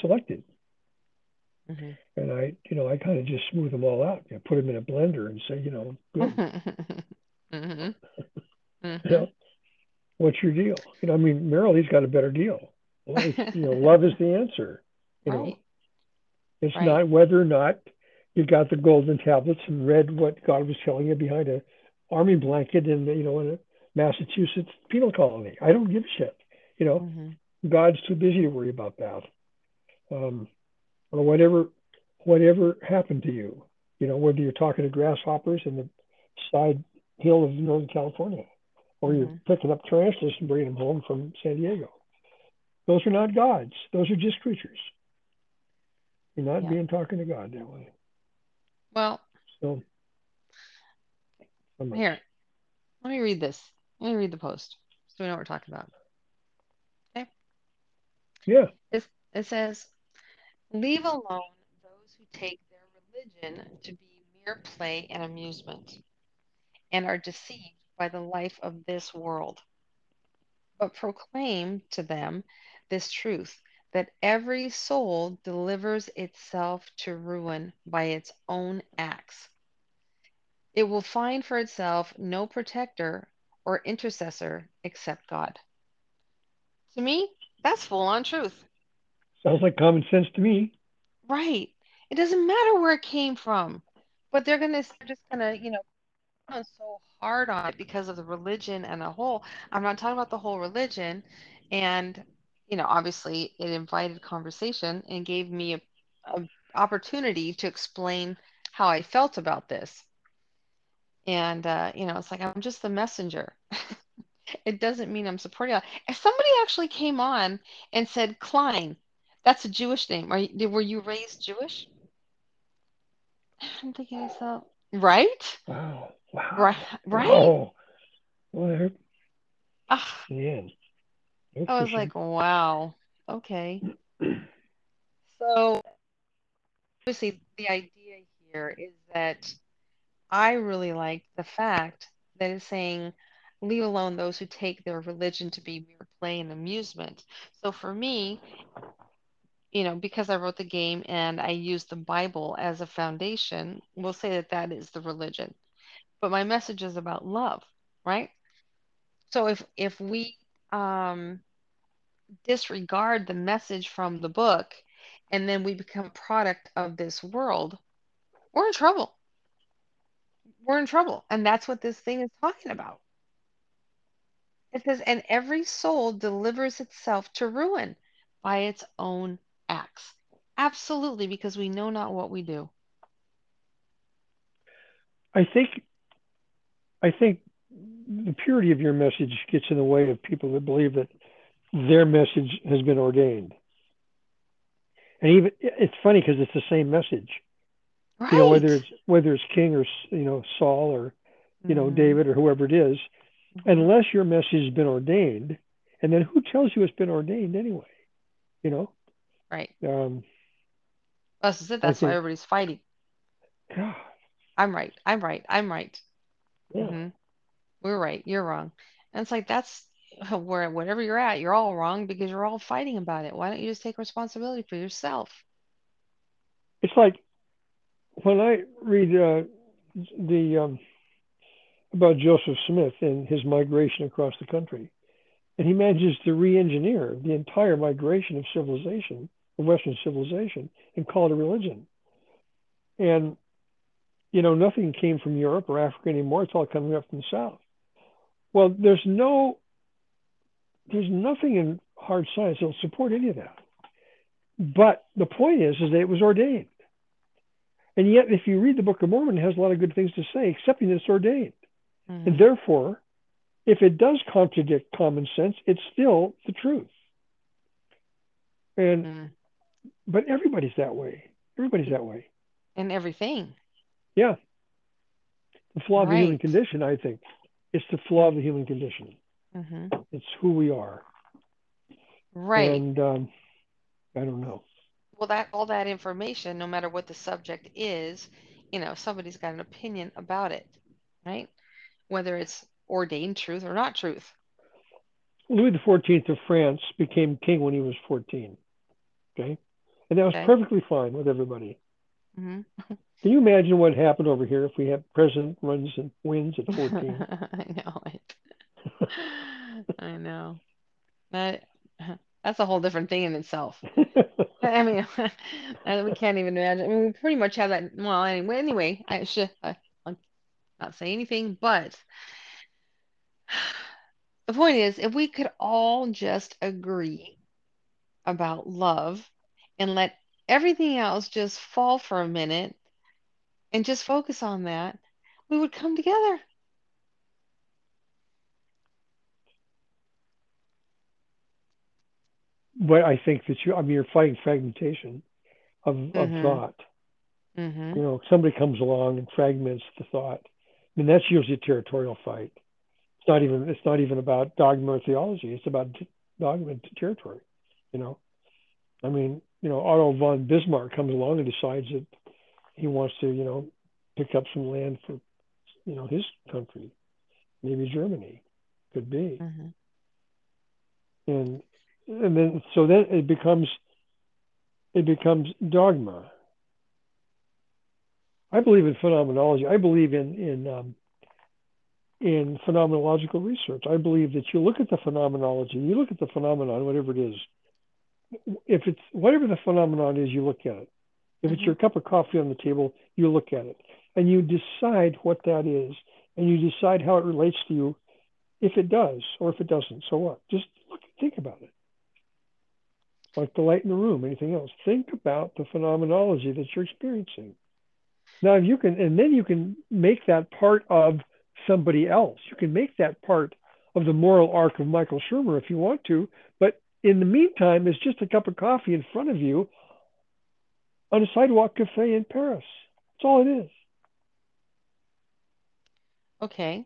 selected. hmm And I, you know, I kind of just smooth them all out. Know, put them in a blender and say, you know, good. [LAUGHS] hmm You hmm know, what's your deal? You know, I mean, Merrilee's got a better deal. Well, you know, love is the answer. You know, Right, it's right. not whether or not you got the golden tablets and read what God was telling you behind a army blanket in, you know, in a Massachusetts penal colony. I don't give a shit. You know, hmm God's too busy to worry about that. Um, or whatever, whatever happened to you. You know, whether you're talking to grasshoppers in the side hill of Northern California, or you're hmm picking up tarantulas and bringing them home from San Diego. Those are not gods. Those are just creatures. You're not Yeah. being talking to God that way. Well, So, here, let me read this. Let me read the post so we know what we're talking about. Okay. Yeah. It's, it says, Leave alone those who take their religion to be mere play and amusement, and are deceived by the life of this world. But proclaim to them this truth that every soul delivers itself to ruin by its own acts. It will find for itself no protector or intercessor except God. To me, that's full on truth. Sounds like common sense to me. Right. It doesn't matter where it came from, but they're gonna they're just gonna, you know, so hard on it because of the religion and the whole. I'm not talking about the whole religion, and you know, obviously, it invited conversation and gave me a, a opportunity to explain how I felt about this. And uh, you know, it's like I'm just the messenger. [LAUGHS] it doesn't mean I'm supporting. If somebody actually came on and said Klein, that's a Jewish name. Are you, were you raised Jewish? [SIGHS] I'm thinking myself, right? Wow. Wow. Right. Right. Oh. Well, Ah. No I was like, wow. Okay. So obviously the idea here is that I really like the fact that it's saying, leave alone those who take their religion to be mere play and amusement. So for me, you know, because I wrote the game and I used the Bible as a foundation, we'll say that that is the religion. But my message is about love, right? So if if we um, disregard the message from the book and then we become a product of this world, we're in trouble. We're in trouble. And that's what this thing is talking about. It says, and every soul delivers itself to ruin by its own acts. Absolutely, because we know not what we do. I think I think the purity of your message gets in the way of people that believe that their message has been ordained. And even it's funny because it's the same message. Right. You know, whether it's whether it's King or you know Saul or you know Mhm. David or whoever it is, unless your message has been ordained, and then who tells you it's been ordained anyway? You know, Right. um, That's it. That's why everybody's fighting. God, I'm right. I'm right. I'm right. yeah. hmm We're right. You're wrong. And it's like that's [LAUGHS] where whatever you're at, you're all wrong because you're all fighting about it. Why don't you just take responsibility for yourself? it's like when I read uh, the um, about Joseph Smith and his migration across the country, and he manages to re-engineer the entire migration of civilization, of Western civilization, and call it a religion. And you know, nothing came from Europe or Africa anymore. It's all coming up from the South. Well, there's no, there's nothing in hard science that'll support any of that. But the point is, is that it was ordained. And yet, if you read the Book of Mormon, it has a lot of good things to say, excepting that it's ordained. Mhm. And therefore, if it does contradict common sense, it's still the truth. And Mhm. But everybody's that way. Everybody's that way. And everything. Yeah. The flaw of the human condition, I think, it's the flaw of the human condition. hmm It's who we are. Right. And um, I don't know. Well, that all that information, no matter what the subject is, you know, somebody's got an opinion about it, right? Whether it's ordained truth or not truth. Louis XIV of France became king when he was 14. Okay. And that was Okay. perfectly fine with everybody. hmm [LAUGHS] Can you imagine what happened over here if we had president runs and wins at [LAUGHS] 14? I know it. [LAUGHS] I know. That that's a whole different thing in itself. I mean, we can't even imagine. I mean, we pretty much have that. Well, anyway, anyway, I should I, I'll not say anything, but [SIGHS] the point is, if we could all just agree about love and let everything else just fall for a minute and just focus on that, we would come together. but I think that you, I mean, you're fighting fragmentation of, of Mhm. thought. hmm You know, somebody comes along and fragments the thought. I mean, that's usually a territorial fight. It's not even, it's not even about dogma or theology. It's about dogma and territory. You know, I mean, you know, Otto von Bismarck comes along and decides that he wants to, you know, pick up some land for, you know, his country, maybe Germany, could be, Mm-hmm. and and then so then it becomes it becomes dogma. I believe in phenomenology. I believe in in um, in phenomenological research. I believe that you look at the phenomenology, you look at the phenomenon, whatever it is. If it's whatever the phenomenon is, you look at it. If it's Mhm. your cup of coffee on the table, you look at it and you decide what that is, and you decide how it relates to you, if it does or if it doesn't. So what? Just look, think about it. Like the light in the room, anything else. Think about the phenomenology that you're experiencing. Now, if you can, and then you can make that part of somebody else. You can make that part of the moral arc of Michael Shermer if you want to. But in the meantime, it's just a cup of coffee in front of you on a sidewalk cafe in Paris. That's all it is. Okay.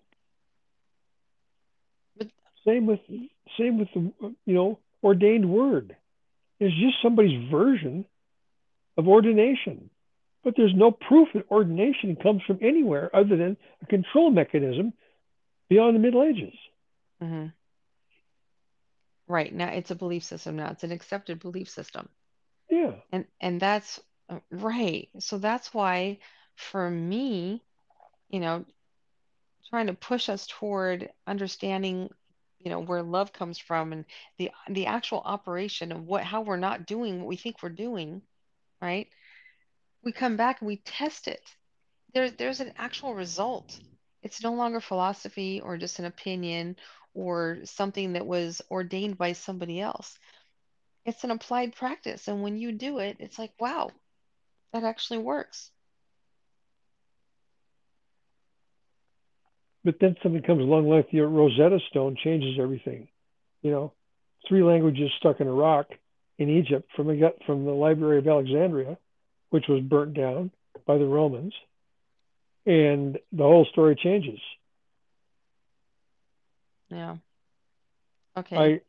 Same with same with the you know ordained word. It's just somebody's version of ordination. But there's no proof that ordination comes from anywhere other than a control mechanism beyond the Middle Ages. Mm-hmm. Right. Now it's a belief system now. It's an accepted belief system. Yeah. And and that's uh, right. So that's why for me, you know, trying to push us toward understanding, you know, where love comes from and the the actual operation of what how we're not doing what we think we're doing, right? We come back and we test it. There's there's an actual result. It's no longer philosophy or just an opinion or something that was ordained by somebody else. It's an applied practice. And when you do it, it's like, wow, that actually works. But then something comes along like the Rosetta Stone changes everything. You know, three languages stuck in a rock in Egypt from the from the Library of Alexandria, which was burnt down by the Romans, and the whole story changes. Yeah. Okay. I,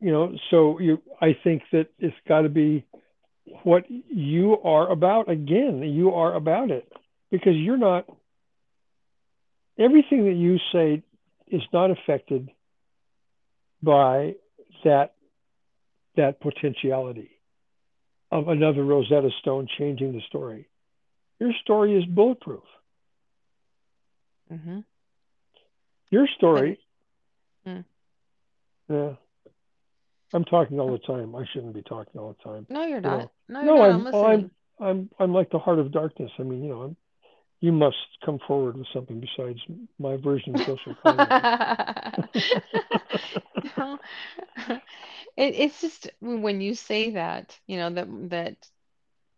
you know, so you, I think that it's got to be what you are about. Again, you are about it because you're not. Everything that you say is not affected by that that potentiality of another Rosetta Stone changing the story. Your story is bulletproof. Mm-hmm. Your story. Mm. Yeah. I'm talking all the time. I shouldn't be talking all the time. No, you're You not. know. No, you're No, not. I'm, I'm. I'm I'm I'm like the heart of darkness. I mean, you know, I'm, you must come forward with something besides my version of social. [LAUGHS] [LAUGHS] No. It, it's just when you say that, you know, that that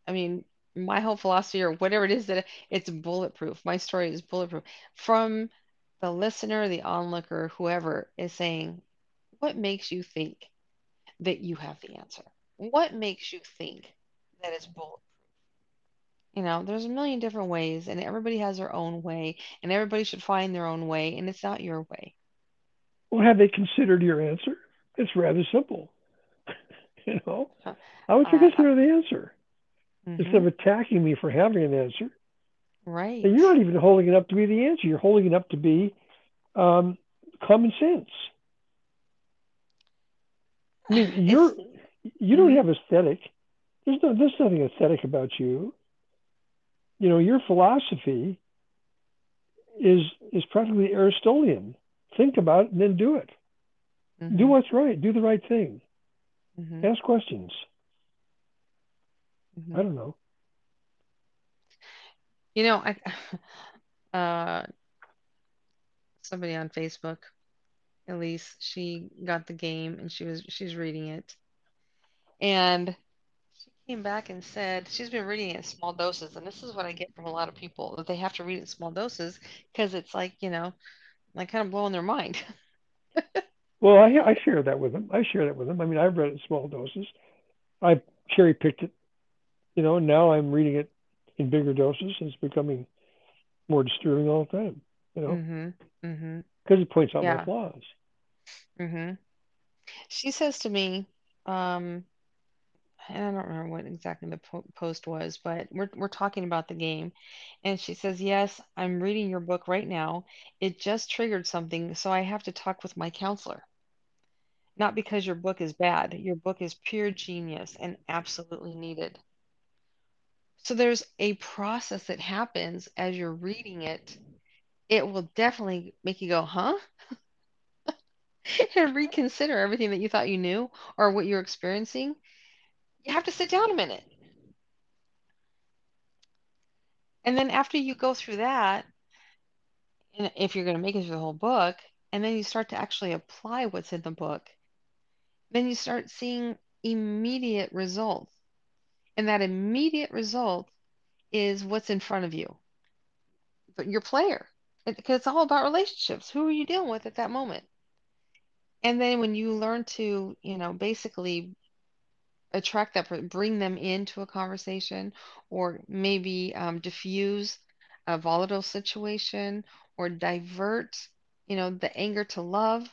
I mean, my whole philosophy or whatever it is that it's bulletproof. My story is bulletproof. From the listener, the onlooker, whoever is saying, what makes you think that you have the answer? What makes you think that it's bulletproof? You know, there's a million different ways, and everybody has their own way, and everybody should find their own way, and it's not your way. well, have they considered your answer? It's rather simple. [LAUGHS] you know, how would you Uh, consider the answer mhm. instead of attacking me for having an answer? Right. And you're not even holding it up to be the answer. You're holding it up to be um, common sense. I mean, [SIGHS] you're you don't Mhm. have aesthetic. There's no there's nothing aesthetic about you. You know, your philosophy is is practically Aristotelian. Think about it and then do it. Mhm. Do what's right. Do the right thing. Mhm. Ask questions. Mhm. I don't know. You know, I [LAUGHS] uh somebody on Facebook, Elise, she got the game and she was she's reading it. And she came back and said she's been reading it in small doses, and this is what I get from a lot of people that they have to read it in small doses because it's like, you know, like kind of blowing their mind. [LAUGHS] Well, I I share that with them. I share that with them. I mean, I've read it in small doses. I cherry picked it. You know, now I'm reading it in bigger doses. And it's becoming more disturbing all the time. You know, Mm-hmm. Mm-hmm. because it points out my flaws. Mm-hmm. She says to me, um, and I don't remember what exactly the po post was, but we're we're talking about the game, and she says, "Yes, I'm reading your book right now. It just triggered something, so I have to talk with my counselor. Not because your book is bad. Your book is pure genius and absolutely needed." So there's a process that happens as you're reading it. It will definitely make you go, "Huh?" [LAUGHS] and reconsider everything that you thought you knew or what you're experiencing. You have to sit down a minute. And then after you go through that, and if you're going to make it through the whole book, and then you start to actually apply what's in the book, then you start seeing immediate results. And that immediate result is what's in front of you, but your player. Because it's all about relationships. Who are you dealing with at that moment? And then when you learn to, you know, basically attract that, bring them into a conversation, or maybe um, diffuse a volatile situation, or divert, you know, the anger to love.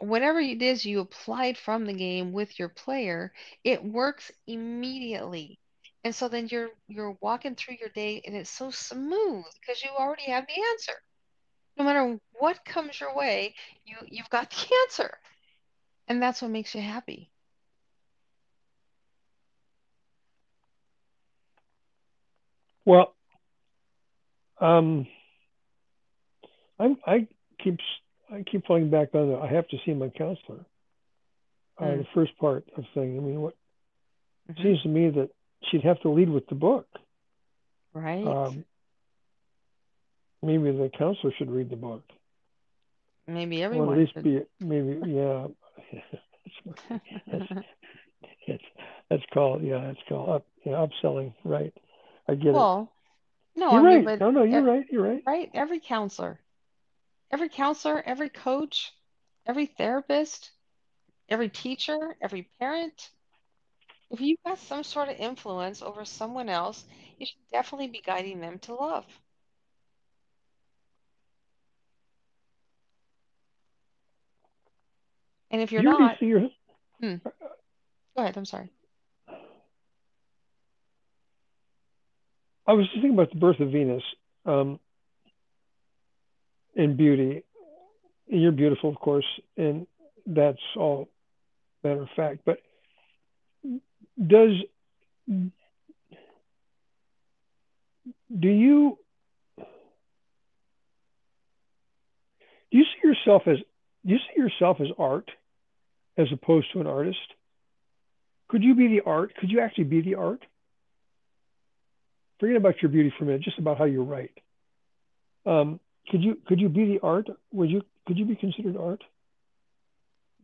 Whatever it is you applied from the game with your player, it works immediately. And so then you're you're walking through your day and it's so smooth because you already have the answer. No matter what comes your way, you you've got the [LAUGHS] answer. And that's what makes you happy. Well, um, I'm, I keep I keep falling back on the I have to see my counselor. Uh, Mm. The first part of thing. I mean, what Mhm. seems to me that she'd have to lead with the book. Right. Um, maybe the counselor should read the book. Maybe Well, Elise should. be maybe yeah. it's, it's [LAUGHS] that's called yeah, That's called up upselling. Right. I get it. Well, no, You're I mean, right. but No, no, you're right. You're right. right, every counselor, every counselor, every coach, every therapist, every teacher, every parent, if you've got some sort of influence over someone else, you should definitely be guiding them to love. And if you're you not, your hmm, go ahead, I'm sorry. I was just thinking about the birth of Venus um, and beauty. And you're beautiful, of course, and that's all matter of fact. But does do you do you see yourself as do you see yourself as art as opposed to an artist? Could you be the art? Could you actually be the art? Forget about your beauty for a minute, just about how you write. Um, could you could you be the art? Would you could you be considered art?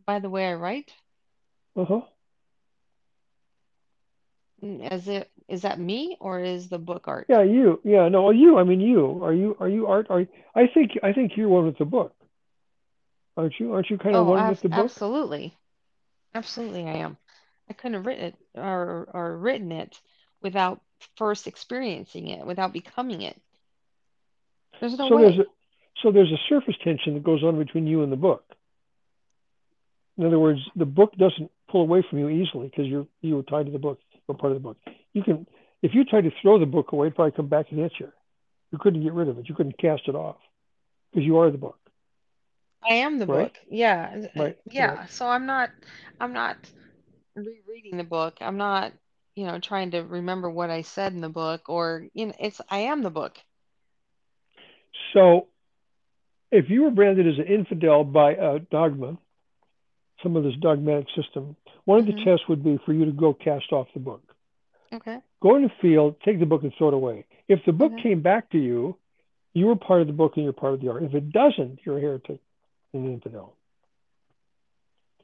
By the way I write, Uh huh. as it is that me or is the book art? Yeah, you. Yeah, no, you. I mean, you. Are you? Are you art? Are you, I think I think you're one with the book, aren't you? Aren't you kind of Oh, one with the book? absolutely. Absolutely, I am. I couldn't have written it or or written it without first experiencing it, without becoming it. There's no So there's a so there's a surface tension that goes on between you and the book. In other words, the book doesn't pull away from you easily because you're you were tied to the book, you're part of the book. You can if you tried to throw the book away, it'd probably come back and hit you. You couldn't get rid of it. You couldn't cast it off because you are the book, I am the right? book. Yeah. Right. Right. Yeah. So I'm not I'm not rereading the book. I'm not, you know, trying to remember what I said in the book or you know, it's I am the book. So if you were branded as an infidel by a dogma, some of this dogmatic system, one of the hmm tests would be for you to go cast off the book. Okay. Go in the field, take the book and throw it away. If the book Okay. came back to you, you were part of the book and you're part of the art. If it doesn't, you're a heretic and an infidel.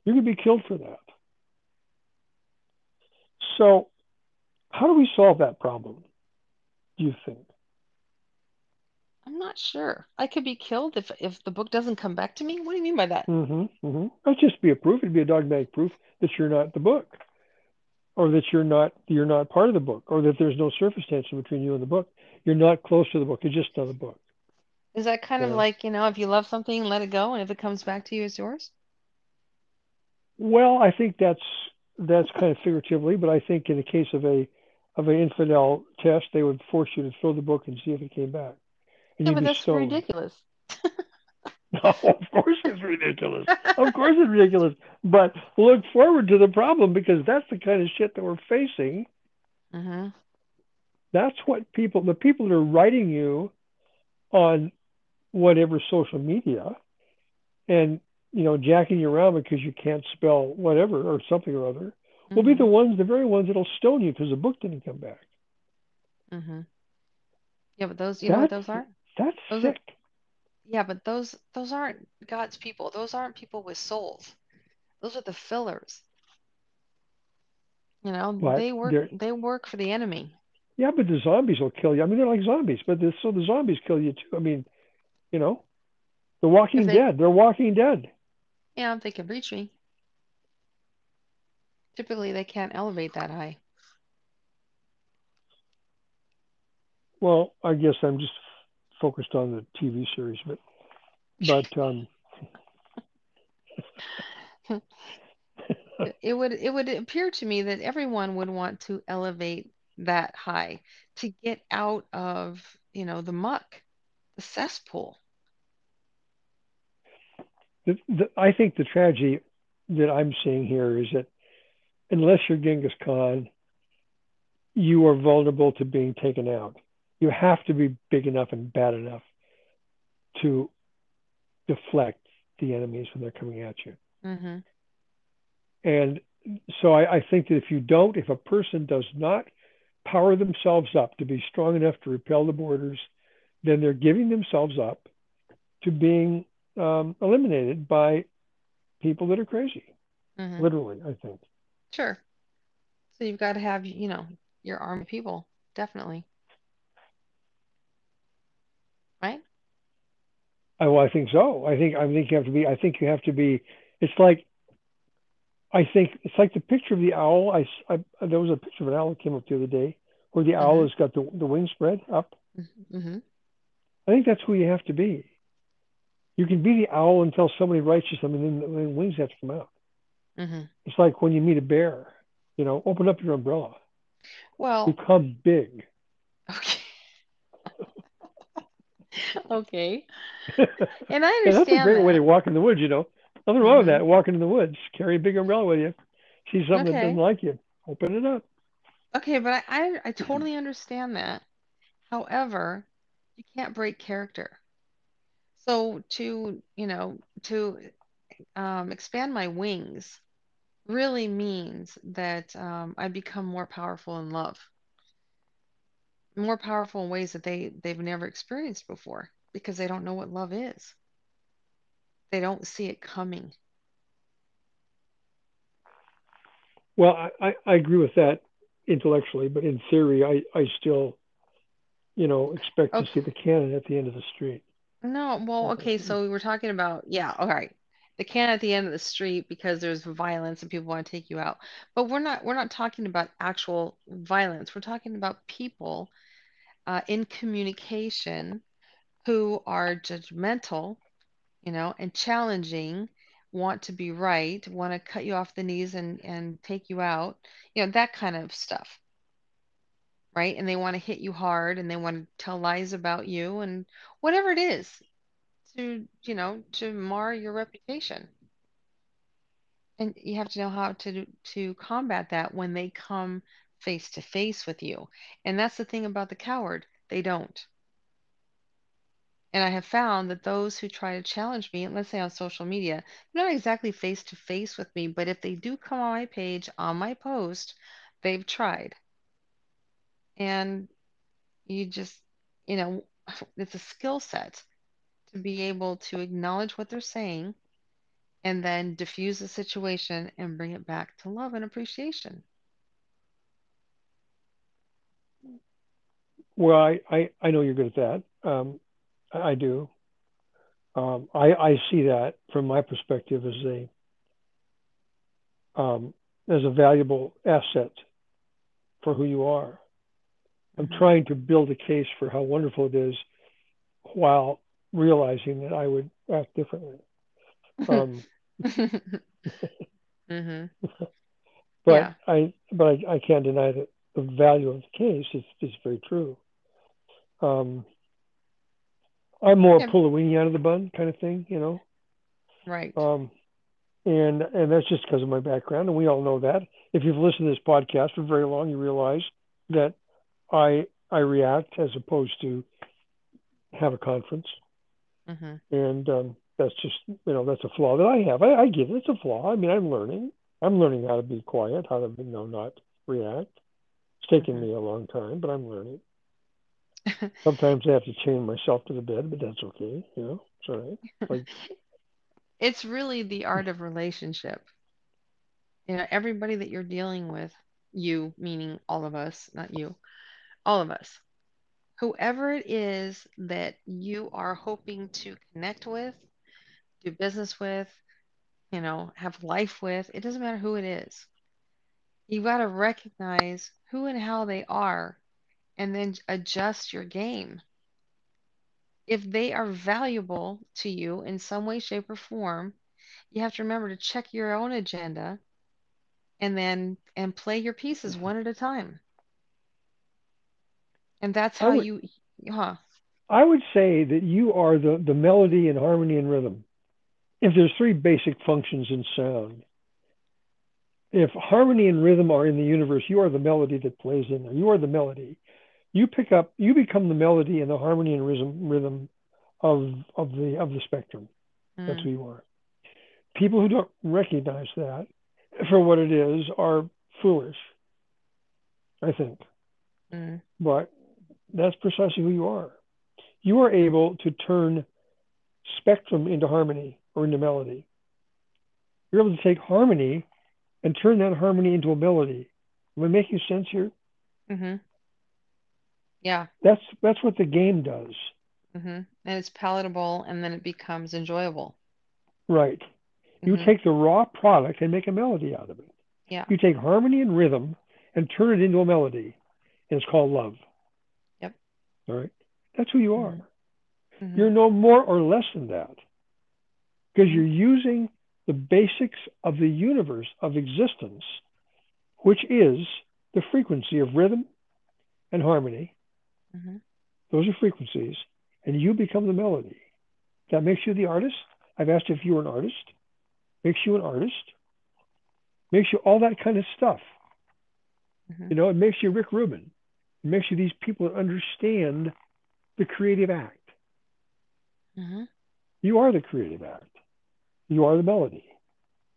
You could be killed for that. So, how do we solve that problem? Do you think? I'm not sure. I could be killed if if the book doesn't come back to me. What do you mean by that? Mm-hmm. Mm-hmm. That'd just be a proof. It'd be a dogmatic proof that you're not the book, or that you're not you're not part of the book, or that there's no surface tension between you and the book. You're not close to the book. You're just another book. Is that kind You of like, you know, if you love something, let it go, and if it comes back to you, it's yours? Well, I think that's that's kind of figuratively, but I think in the case of a of an infidel test, they would force you to throw the book and see if it came back. And yeah, but that's stoned. ridiculous. [LAUGHS] no, of course it's ridiculous. of course it's ridiculous. But look forward to the problem because that's the kind of shit that we're facing. Uh-huh. That's what people, the people that are writing you on whatever social media and, you know, jacking you around because you can't spell whatever or something or other mm-hmm. will be the mm-hmm. ones, the very ones that'll stone you because the book didn't come back. Mm-hmm. Yeah, but those, you that's, know what those are? That's those sick. Are, yeah, but those those aren't God's people. Those aren't people with souls. Those are the fillers. You know, but they work they work for the enemy. Yeah, but the zombies will kill you. I mean, they're like zombies, but so the zombies kill you too. I mean, you know, the Walking they, Dead. They're Walking Dead. Yeah, they can reach me. Typically, they can't elevate that high. Well, I guess I'm just focused on the TV series, but [LAUGHS] but um, it would it would appear to me that everyone would want to elevate that high to get out of you know the muck, the cesspool. The, the, I think the tragedy that I'm seeing here is that unless you're Genghis Khan, you are vulnerable to being taken out you have to be big enough and bad enough to deflect the enemies when they're coming at you. Mm-hmm. And so I, I, think that if you don't, if a person does not power themselves up to be strong enough to repel the boarders, then they're giving themselves up to being um, eliminated by people that are crazy. Mm-hmm. Literally, I think. Sure. So you've got to have, you know, your army people, definitely. right? Oh, I think so. I think I think you have to be. I think you have to be. It's like. I think it's like the picture of the owl. I, I there was a picture of an owl that came up the other day where the owl mm-hmm. has got the the wings spread up. Mm-hmm. I think that's who you have to be. You can be the owl until somebody writes you something, and then the wings have to come out. Mm-hmm. It's like when you meet a bear. You know, open up your umbrella. Well, become big. Okay. Okay. [LAUGHS] And I understand. that's a great that. way to walk in the woods, you know. Nothing wrong mm-hmm. with that. Walking in the woods, carry a big umbrella with you. See something okay. that doesn't like you, open it up. Okay, but I, I, I totally understand that. However, you can't break character. So to you know to um, expand my wings really means that um, I become more powerful in love more powerful in ways that they they've never experienced before because they don't know what love is. They don't see it coming. Well, I, I agree with that intellectually, but in theory, I, I still, you know, expect okay. to see the cannon at the end of the street. No, well, okay, so we were talking about, yeah, all right, the cannon at the end of the street because there's violence and people want to take you out. But we're not we're not talking about actual violence. We're talking about people uh, in communication who are judgmental, you know, and challenging, want to be right, want to cut you off the knees and, and take you out, you know, that kind of stuff. Right. And they want to hit you hard and they want to tell lies about you and whatever it is to, you know, to mar your reputation. And you have to know how to to combat that when they come face to face with you. And that's the thing about the coward, they don't. And I have found that those who try to challenge me, let's say on social media, not exactly face to face with me, but if they do come on my page, on my post, they've tried. And you just, you know, [SIGHS] it's a skill set to be able to acknowledge what they're saying and then diffuse the situation and bring it back to love and appreciation. Well, I, I, I know you're good at that. Um, I do. Um, I, I see that from my perspective as a um, as a valuable asset for who you are. I'm mm-hmm. trying to build a case for how wonderful it is, while realizing that I would act differently. Um, [LAUGHS] mm-hmm. [LAUGHS] But Yeah. I but I, I can't deny that the value of the case is, is very true. Um, I'm more Yeah. pull the weenie out of the bun kind of thing, you know. Right. Um, and and that's just because of my background, and we all know that. If you've listened to this podcast for very long, you realize that I I react as opposed to have a conference, hmm and um, that's just you know that's a flaw that I have. I, I get it; it's a flaw. I mean, I'm learning. I'm learning how to be quiet, how to you know not react. It's taken Mhm. me a long time, but I'm learning. [LAUGHS] Sometimes I have to chain myself to the bed, but that's okay. You know, it's all right. [LAUGHS] Like It's really the art of relationship. You know, everybody that you're dealing with, you meaning all of us, not you, all of us, whoever it is that you are hoping to connect with, do business with, you know, have life with, it doesn't matter who it is. You've got to recognize who and how they are and then adjust your game. If they are valuable to you in some way, shape, or form, you have to remember to check your own agenda and then and play your pieces mm-hmm. one at a time. And that's how would you, huh? I would say that you are the the melody and harmony and rhythm. If there's three basic functions in sound, if harmony and rhythm are in the universe, you are the melody that plays in there. You are the melody. You pick up, you become the melody and the harmony and rhythm rhythm of of the of the spectrum. That's Mm, who you are. People who don't recognize that for what it is are foolish, I think. mm, But that's precisely who you are. You are able to turn spectrum into harmony or into melody. You're able to take harmony and turn that harmony into a melody. Am I making sense here? mm-hmm. Yeah. That's that's what the game does. Mm-hmm. And it's palatable and then it becomes enjoyable. Right. You Mm-hmm. take the raw product and make a melody out of it. Yeah. You take harmony and rhythm and turn it into a melody. And it's called love. All right. That's who you are. Mhm. Mhm. You're no more or less than that. Because you're using the basics of the universe of existence, which is the frequency of rhythm and harmony. Mhm. Those are frequencies, and you become the melody. That makes you the artist. I've asked if you were an artist. Makes you an artist. Makes you all that kind of stuff. Mhm. You know, it makes you Rick Rubin. It sure these people understand the creative act. Mhm. You are the creative act. You are the melody.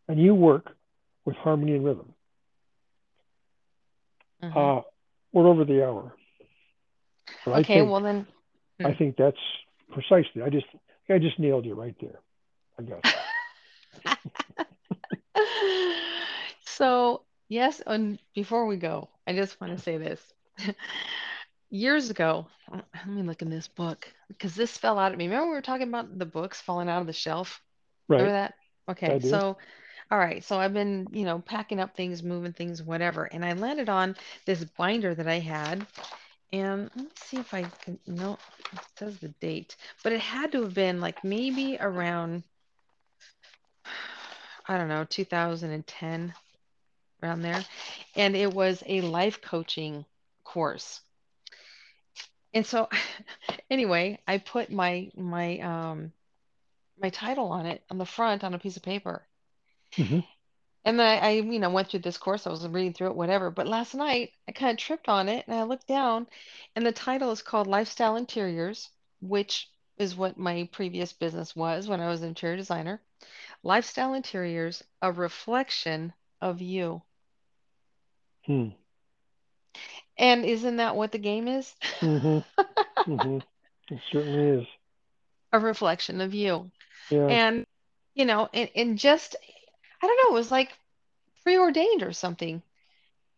And you work with harmony and rhythm. Mhm. Uh, we're over the hour. But Okay, think well then. I think that's precisely. I just I just nailed you right there. I guess. [LAUGHS] [LAUGHS] So, yes, and before we go, I just want to say this. [LAUGHS] Years ago, uh, let me look in this book because this fell out at me. Remember we were talking about the books falling out of the shelf? Remember Right. that? I Okay, so all right, so I've been, you know, packing up things, moving things, whatever, and I landed on this binder that I had, and let me see if I can, no, it says the date, but it had to have been like maybe around, I don't know, 2010, around there, and it was a life coaching course. And so, [LAUGHS] anyway, I put my my um my title on it on the front on a piece of paper. hmm And then I, I, you know, went through this course. I was reading through it, whatever. But last night I kind of tripped on it and I looked down and the title is called Lifestyle Interiors, which is what my previous business was when I was an interior designer. Lifestyle Interiors, a reflection of you. Hmm. And isn't that what the game is? mm-hmm. [LAUGHS] Mm-hmm. It certainly is. A reflection of you. Yeah. And, you know, and, and just, I don't know, it was like preordained or something.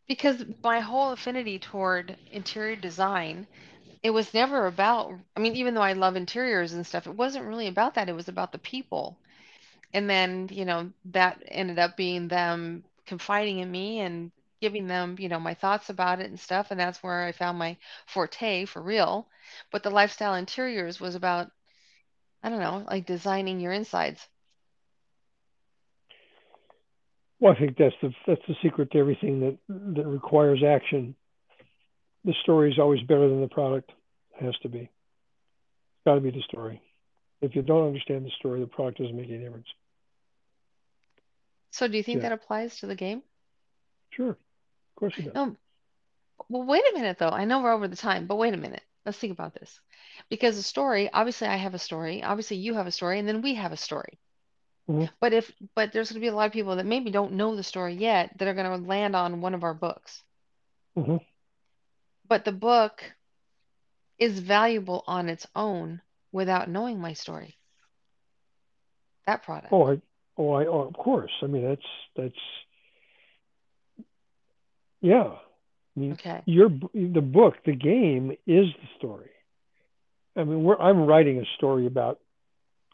Because my whole affinity toward interior design, it was never about, I mean, even though I love interiors and stuff, it wasn't really about that. It was about the people. And then, you know, that ended up being them confiding in me and giving them, you know, my thoughts about it and stuff. And that's where I found my forte for real. But the lifestyle interiors was about, I don't know, like designing your insides. Well, I think that's the that's the secret to everything that that requires action. The story is always better than the product. It has to be. It's got to be the story. If you don't understand the story, the product doesn't make any difference. So do you think Yeah, that applies to the game? sure, of course it does. No, well, wait a minute though. I know we're over the time, but wait a minute. Let's think about this. Because the story, obviously I have a story, obviously you have a story, and then we have a story. hmm But if but there's going to be a lot of people that maybe don't know the story yet that are going to land on one of our books. hmm But the book is valuable on its own without knowing my story, that product. Oh, I, oh, I, oh, of course. I mean, that's that's yeah. I mean, Okay. your the book, the game is the story. I mean, we're, I'm writing a story about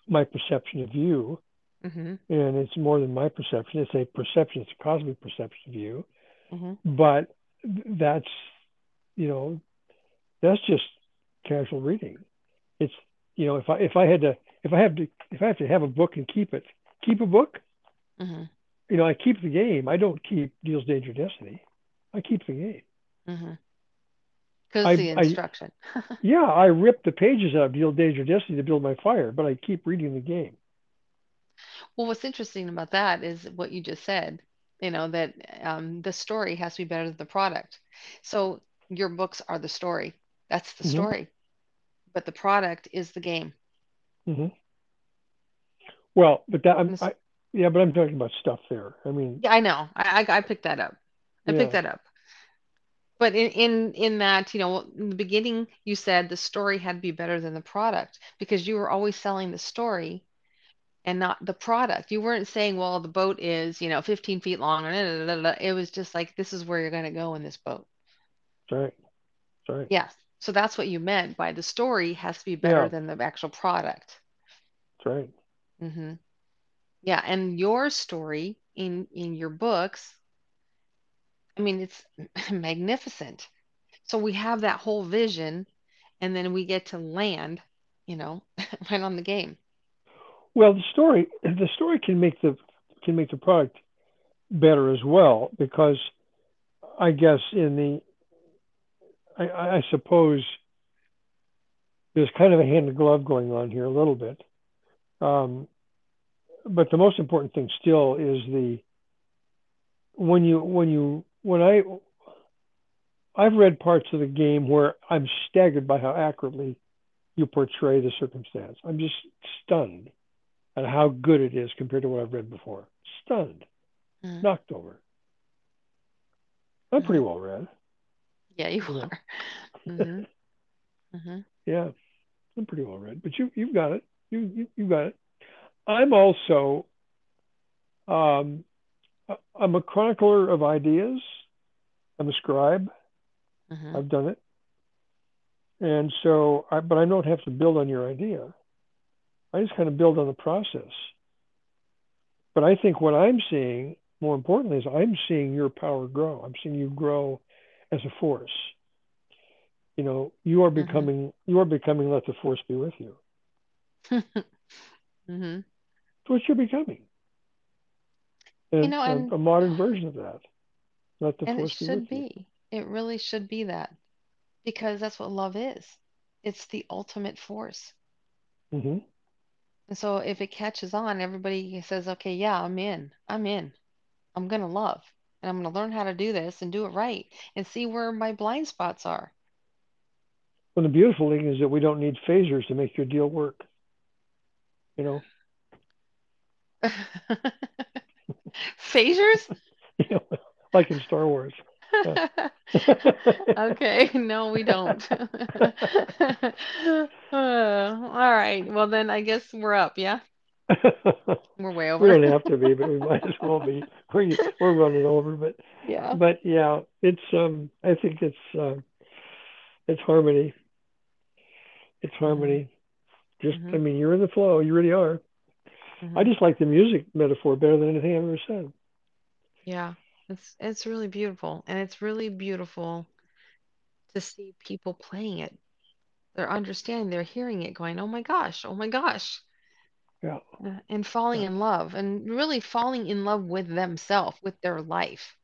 my perception of you, Mm-hmm. and it's more than my perception. It's a perception. It's a cosmic perception of you. Mm-hmm. But that's, you know, that's just casual reading. It's, you know, if I if I had to if I have to if I have to have a book and keep it, keep a book. Mm-hmm. You know, I keep the game. I don't keep Deals Danger Destiny. I keep the game. Mm-hmm. Because I, the I instruction. [LAUGHS] yeah, I rip the pages out of Deal Danger Destiny to build my fire, but I keep reading the game. Well, what's interesting about that is what you just said, you know, that um, the story has to be better than the product. So your books are the story. That's the hmm story. But the product is the game. hmm Well, but that I'm I yeah, but I'm talking about stuff there. I mean, Yeah, I know. I, I I picked that up. I picked that up. But in, in in that, you know, in the beginning you said the story had to be better than the product because you were always selling the story and not the product. You weren't saying, well, the boat is, you know, 15 feet long. Da. It was just like, this is where you're going to go in this boat. that's right, that's right. Yes. So that's what you meant by the story has to be better Yeah, than the actual product. that's right. hmm Yeah. And your story in in your books, I mean, it's [LAUGHS] magnificent. So we have that whole vision, and then we get to land, you know, [LAUGHS] right on the game. Well, the story the story can make the can make the product better as well because I guess in the I, I suppose there's kind of a hand in glove going on here a little bit. Um, but the most important thing still is the when you when you when I I've read parts of the game where I'm staggered by how accurately you portray the circumstance. I'm just stunned at how good it is compared to what I've read before. Stunned, Mm-hmm. knocked over. I'm pretty hmm well read, Yeah, you are. [LAUGHS] hmm hmm yeah, I'm pretty well read. But you you've got it. You you you got it. I'm also um, I'm a chronicler of ideas. I'm a scribe. hmm I've done it, and so I, but I don't have to build on your idea. I just kind of build on the process. But I think what I'm seeing, more importantly, is I'm seeing your power grow. I'm seeing you grow as a force. You know, you are hmm becoming you are becoming let the force be with you. [LAUGHS] hmm It's what you're becoming. You know, a, and a modern version of that. The and it force be should you. be. It really should be that because that's what love is. It's the ultimate force. hmm And so if it catches on, everybody says, okay, yeah, I'm in. I'm in. I'm gonna love. And I'm gonna learn how to do this and do it right and see where my blind spots are. Well, the beautiful thing is that we don't need phasers to make your deal work. You know, [LAUGHS] Phasers? [LAUGHS] like in Star Wars. [LAUGHS] Okay, no, we don't. [LAUGHS] Uh, all right. Well, then I guess we're up, yeah? We're way over. we don't have to be, but we might as well be. We're, we're running over, but Yeah. but yeah, it's um. I think it's uh, it's harmony. It's harmony. Just, I hmm mean, you're in the flow. You really are. I hmm just like the music metaphor better than anything I've ever said. Yeah. It's it's really beautiful. And it's really beautiful to see people playing it. They're understanding, they're hearing it, going, oh my gosh, oh my gosh. Yeah. uh, and falling Yeah. in love and really falling in love with themselves, with their life.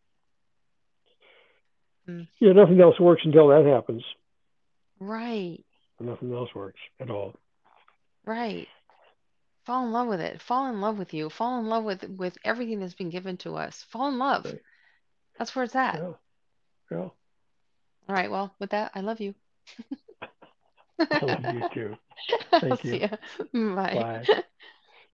Mm, Yeah. Nothing else works until that happens. Right, Nothing else works at all. right. Fall in love with it. Fall in love with you. Fall in love with with everything that's been given to us. Fall in love. Right. That's where it's at. Yeah. Yeah. All right. Well, with that, I love you. [LAUGHS] I love you too. [LAUGHS] I'll Thank see you. [LAUGHS] Bye. Bye.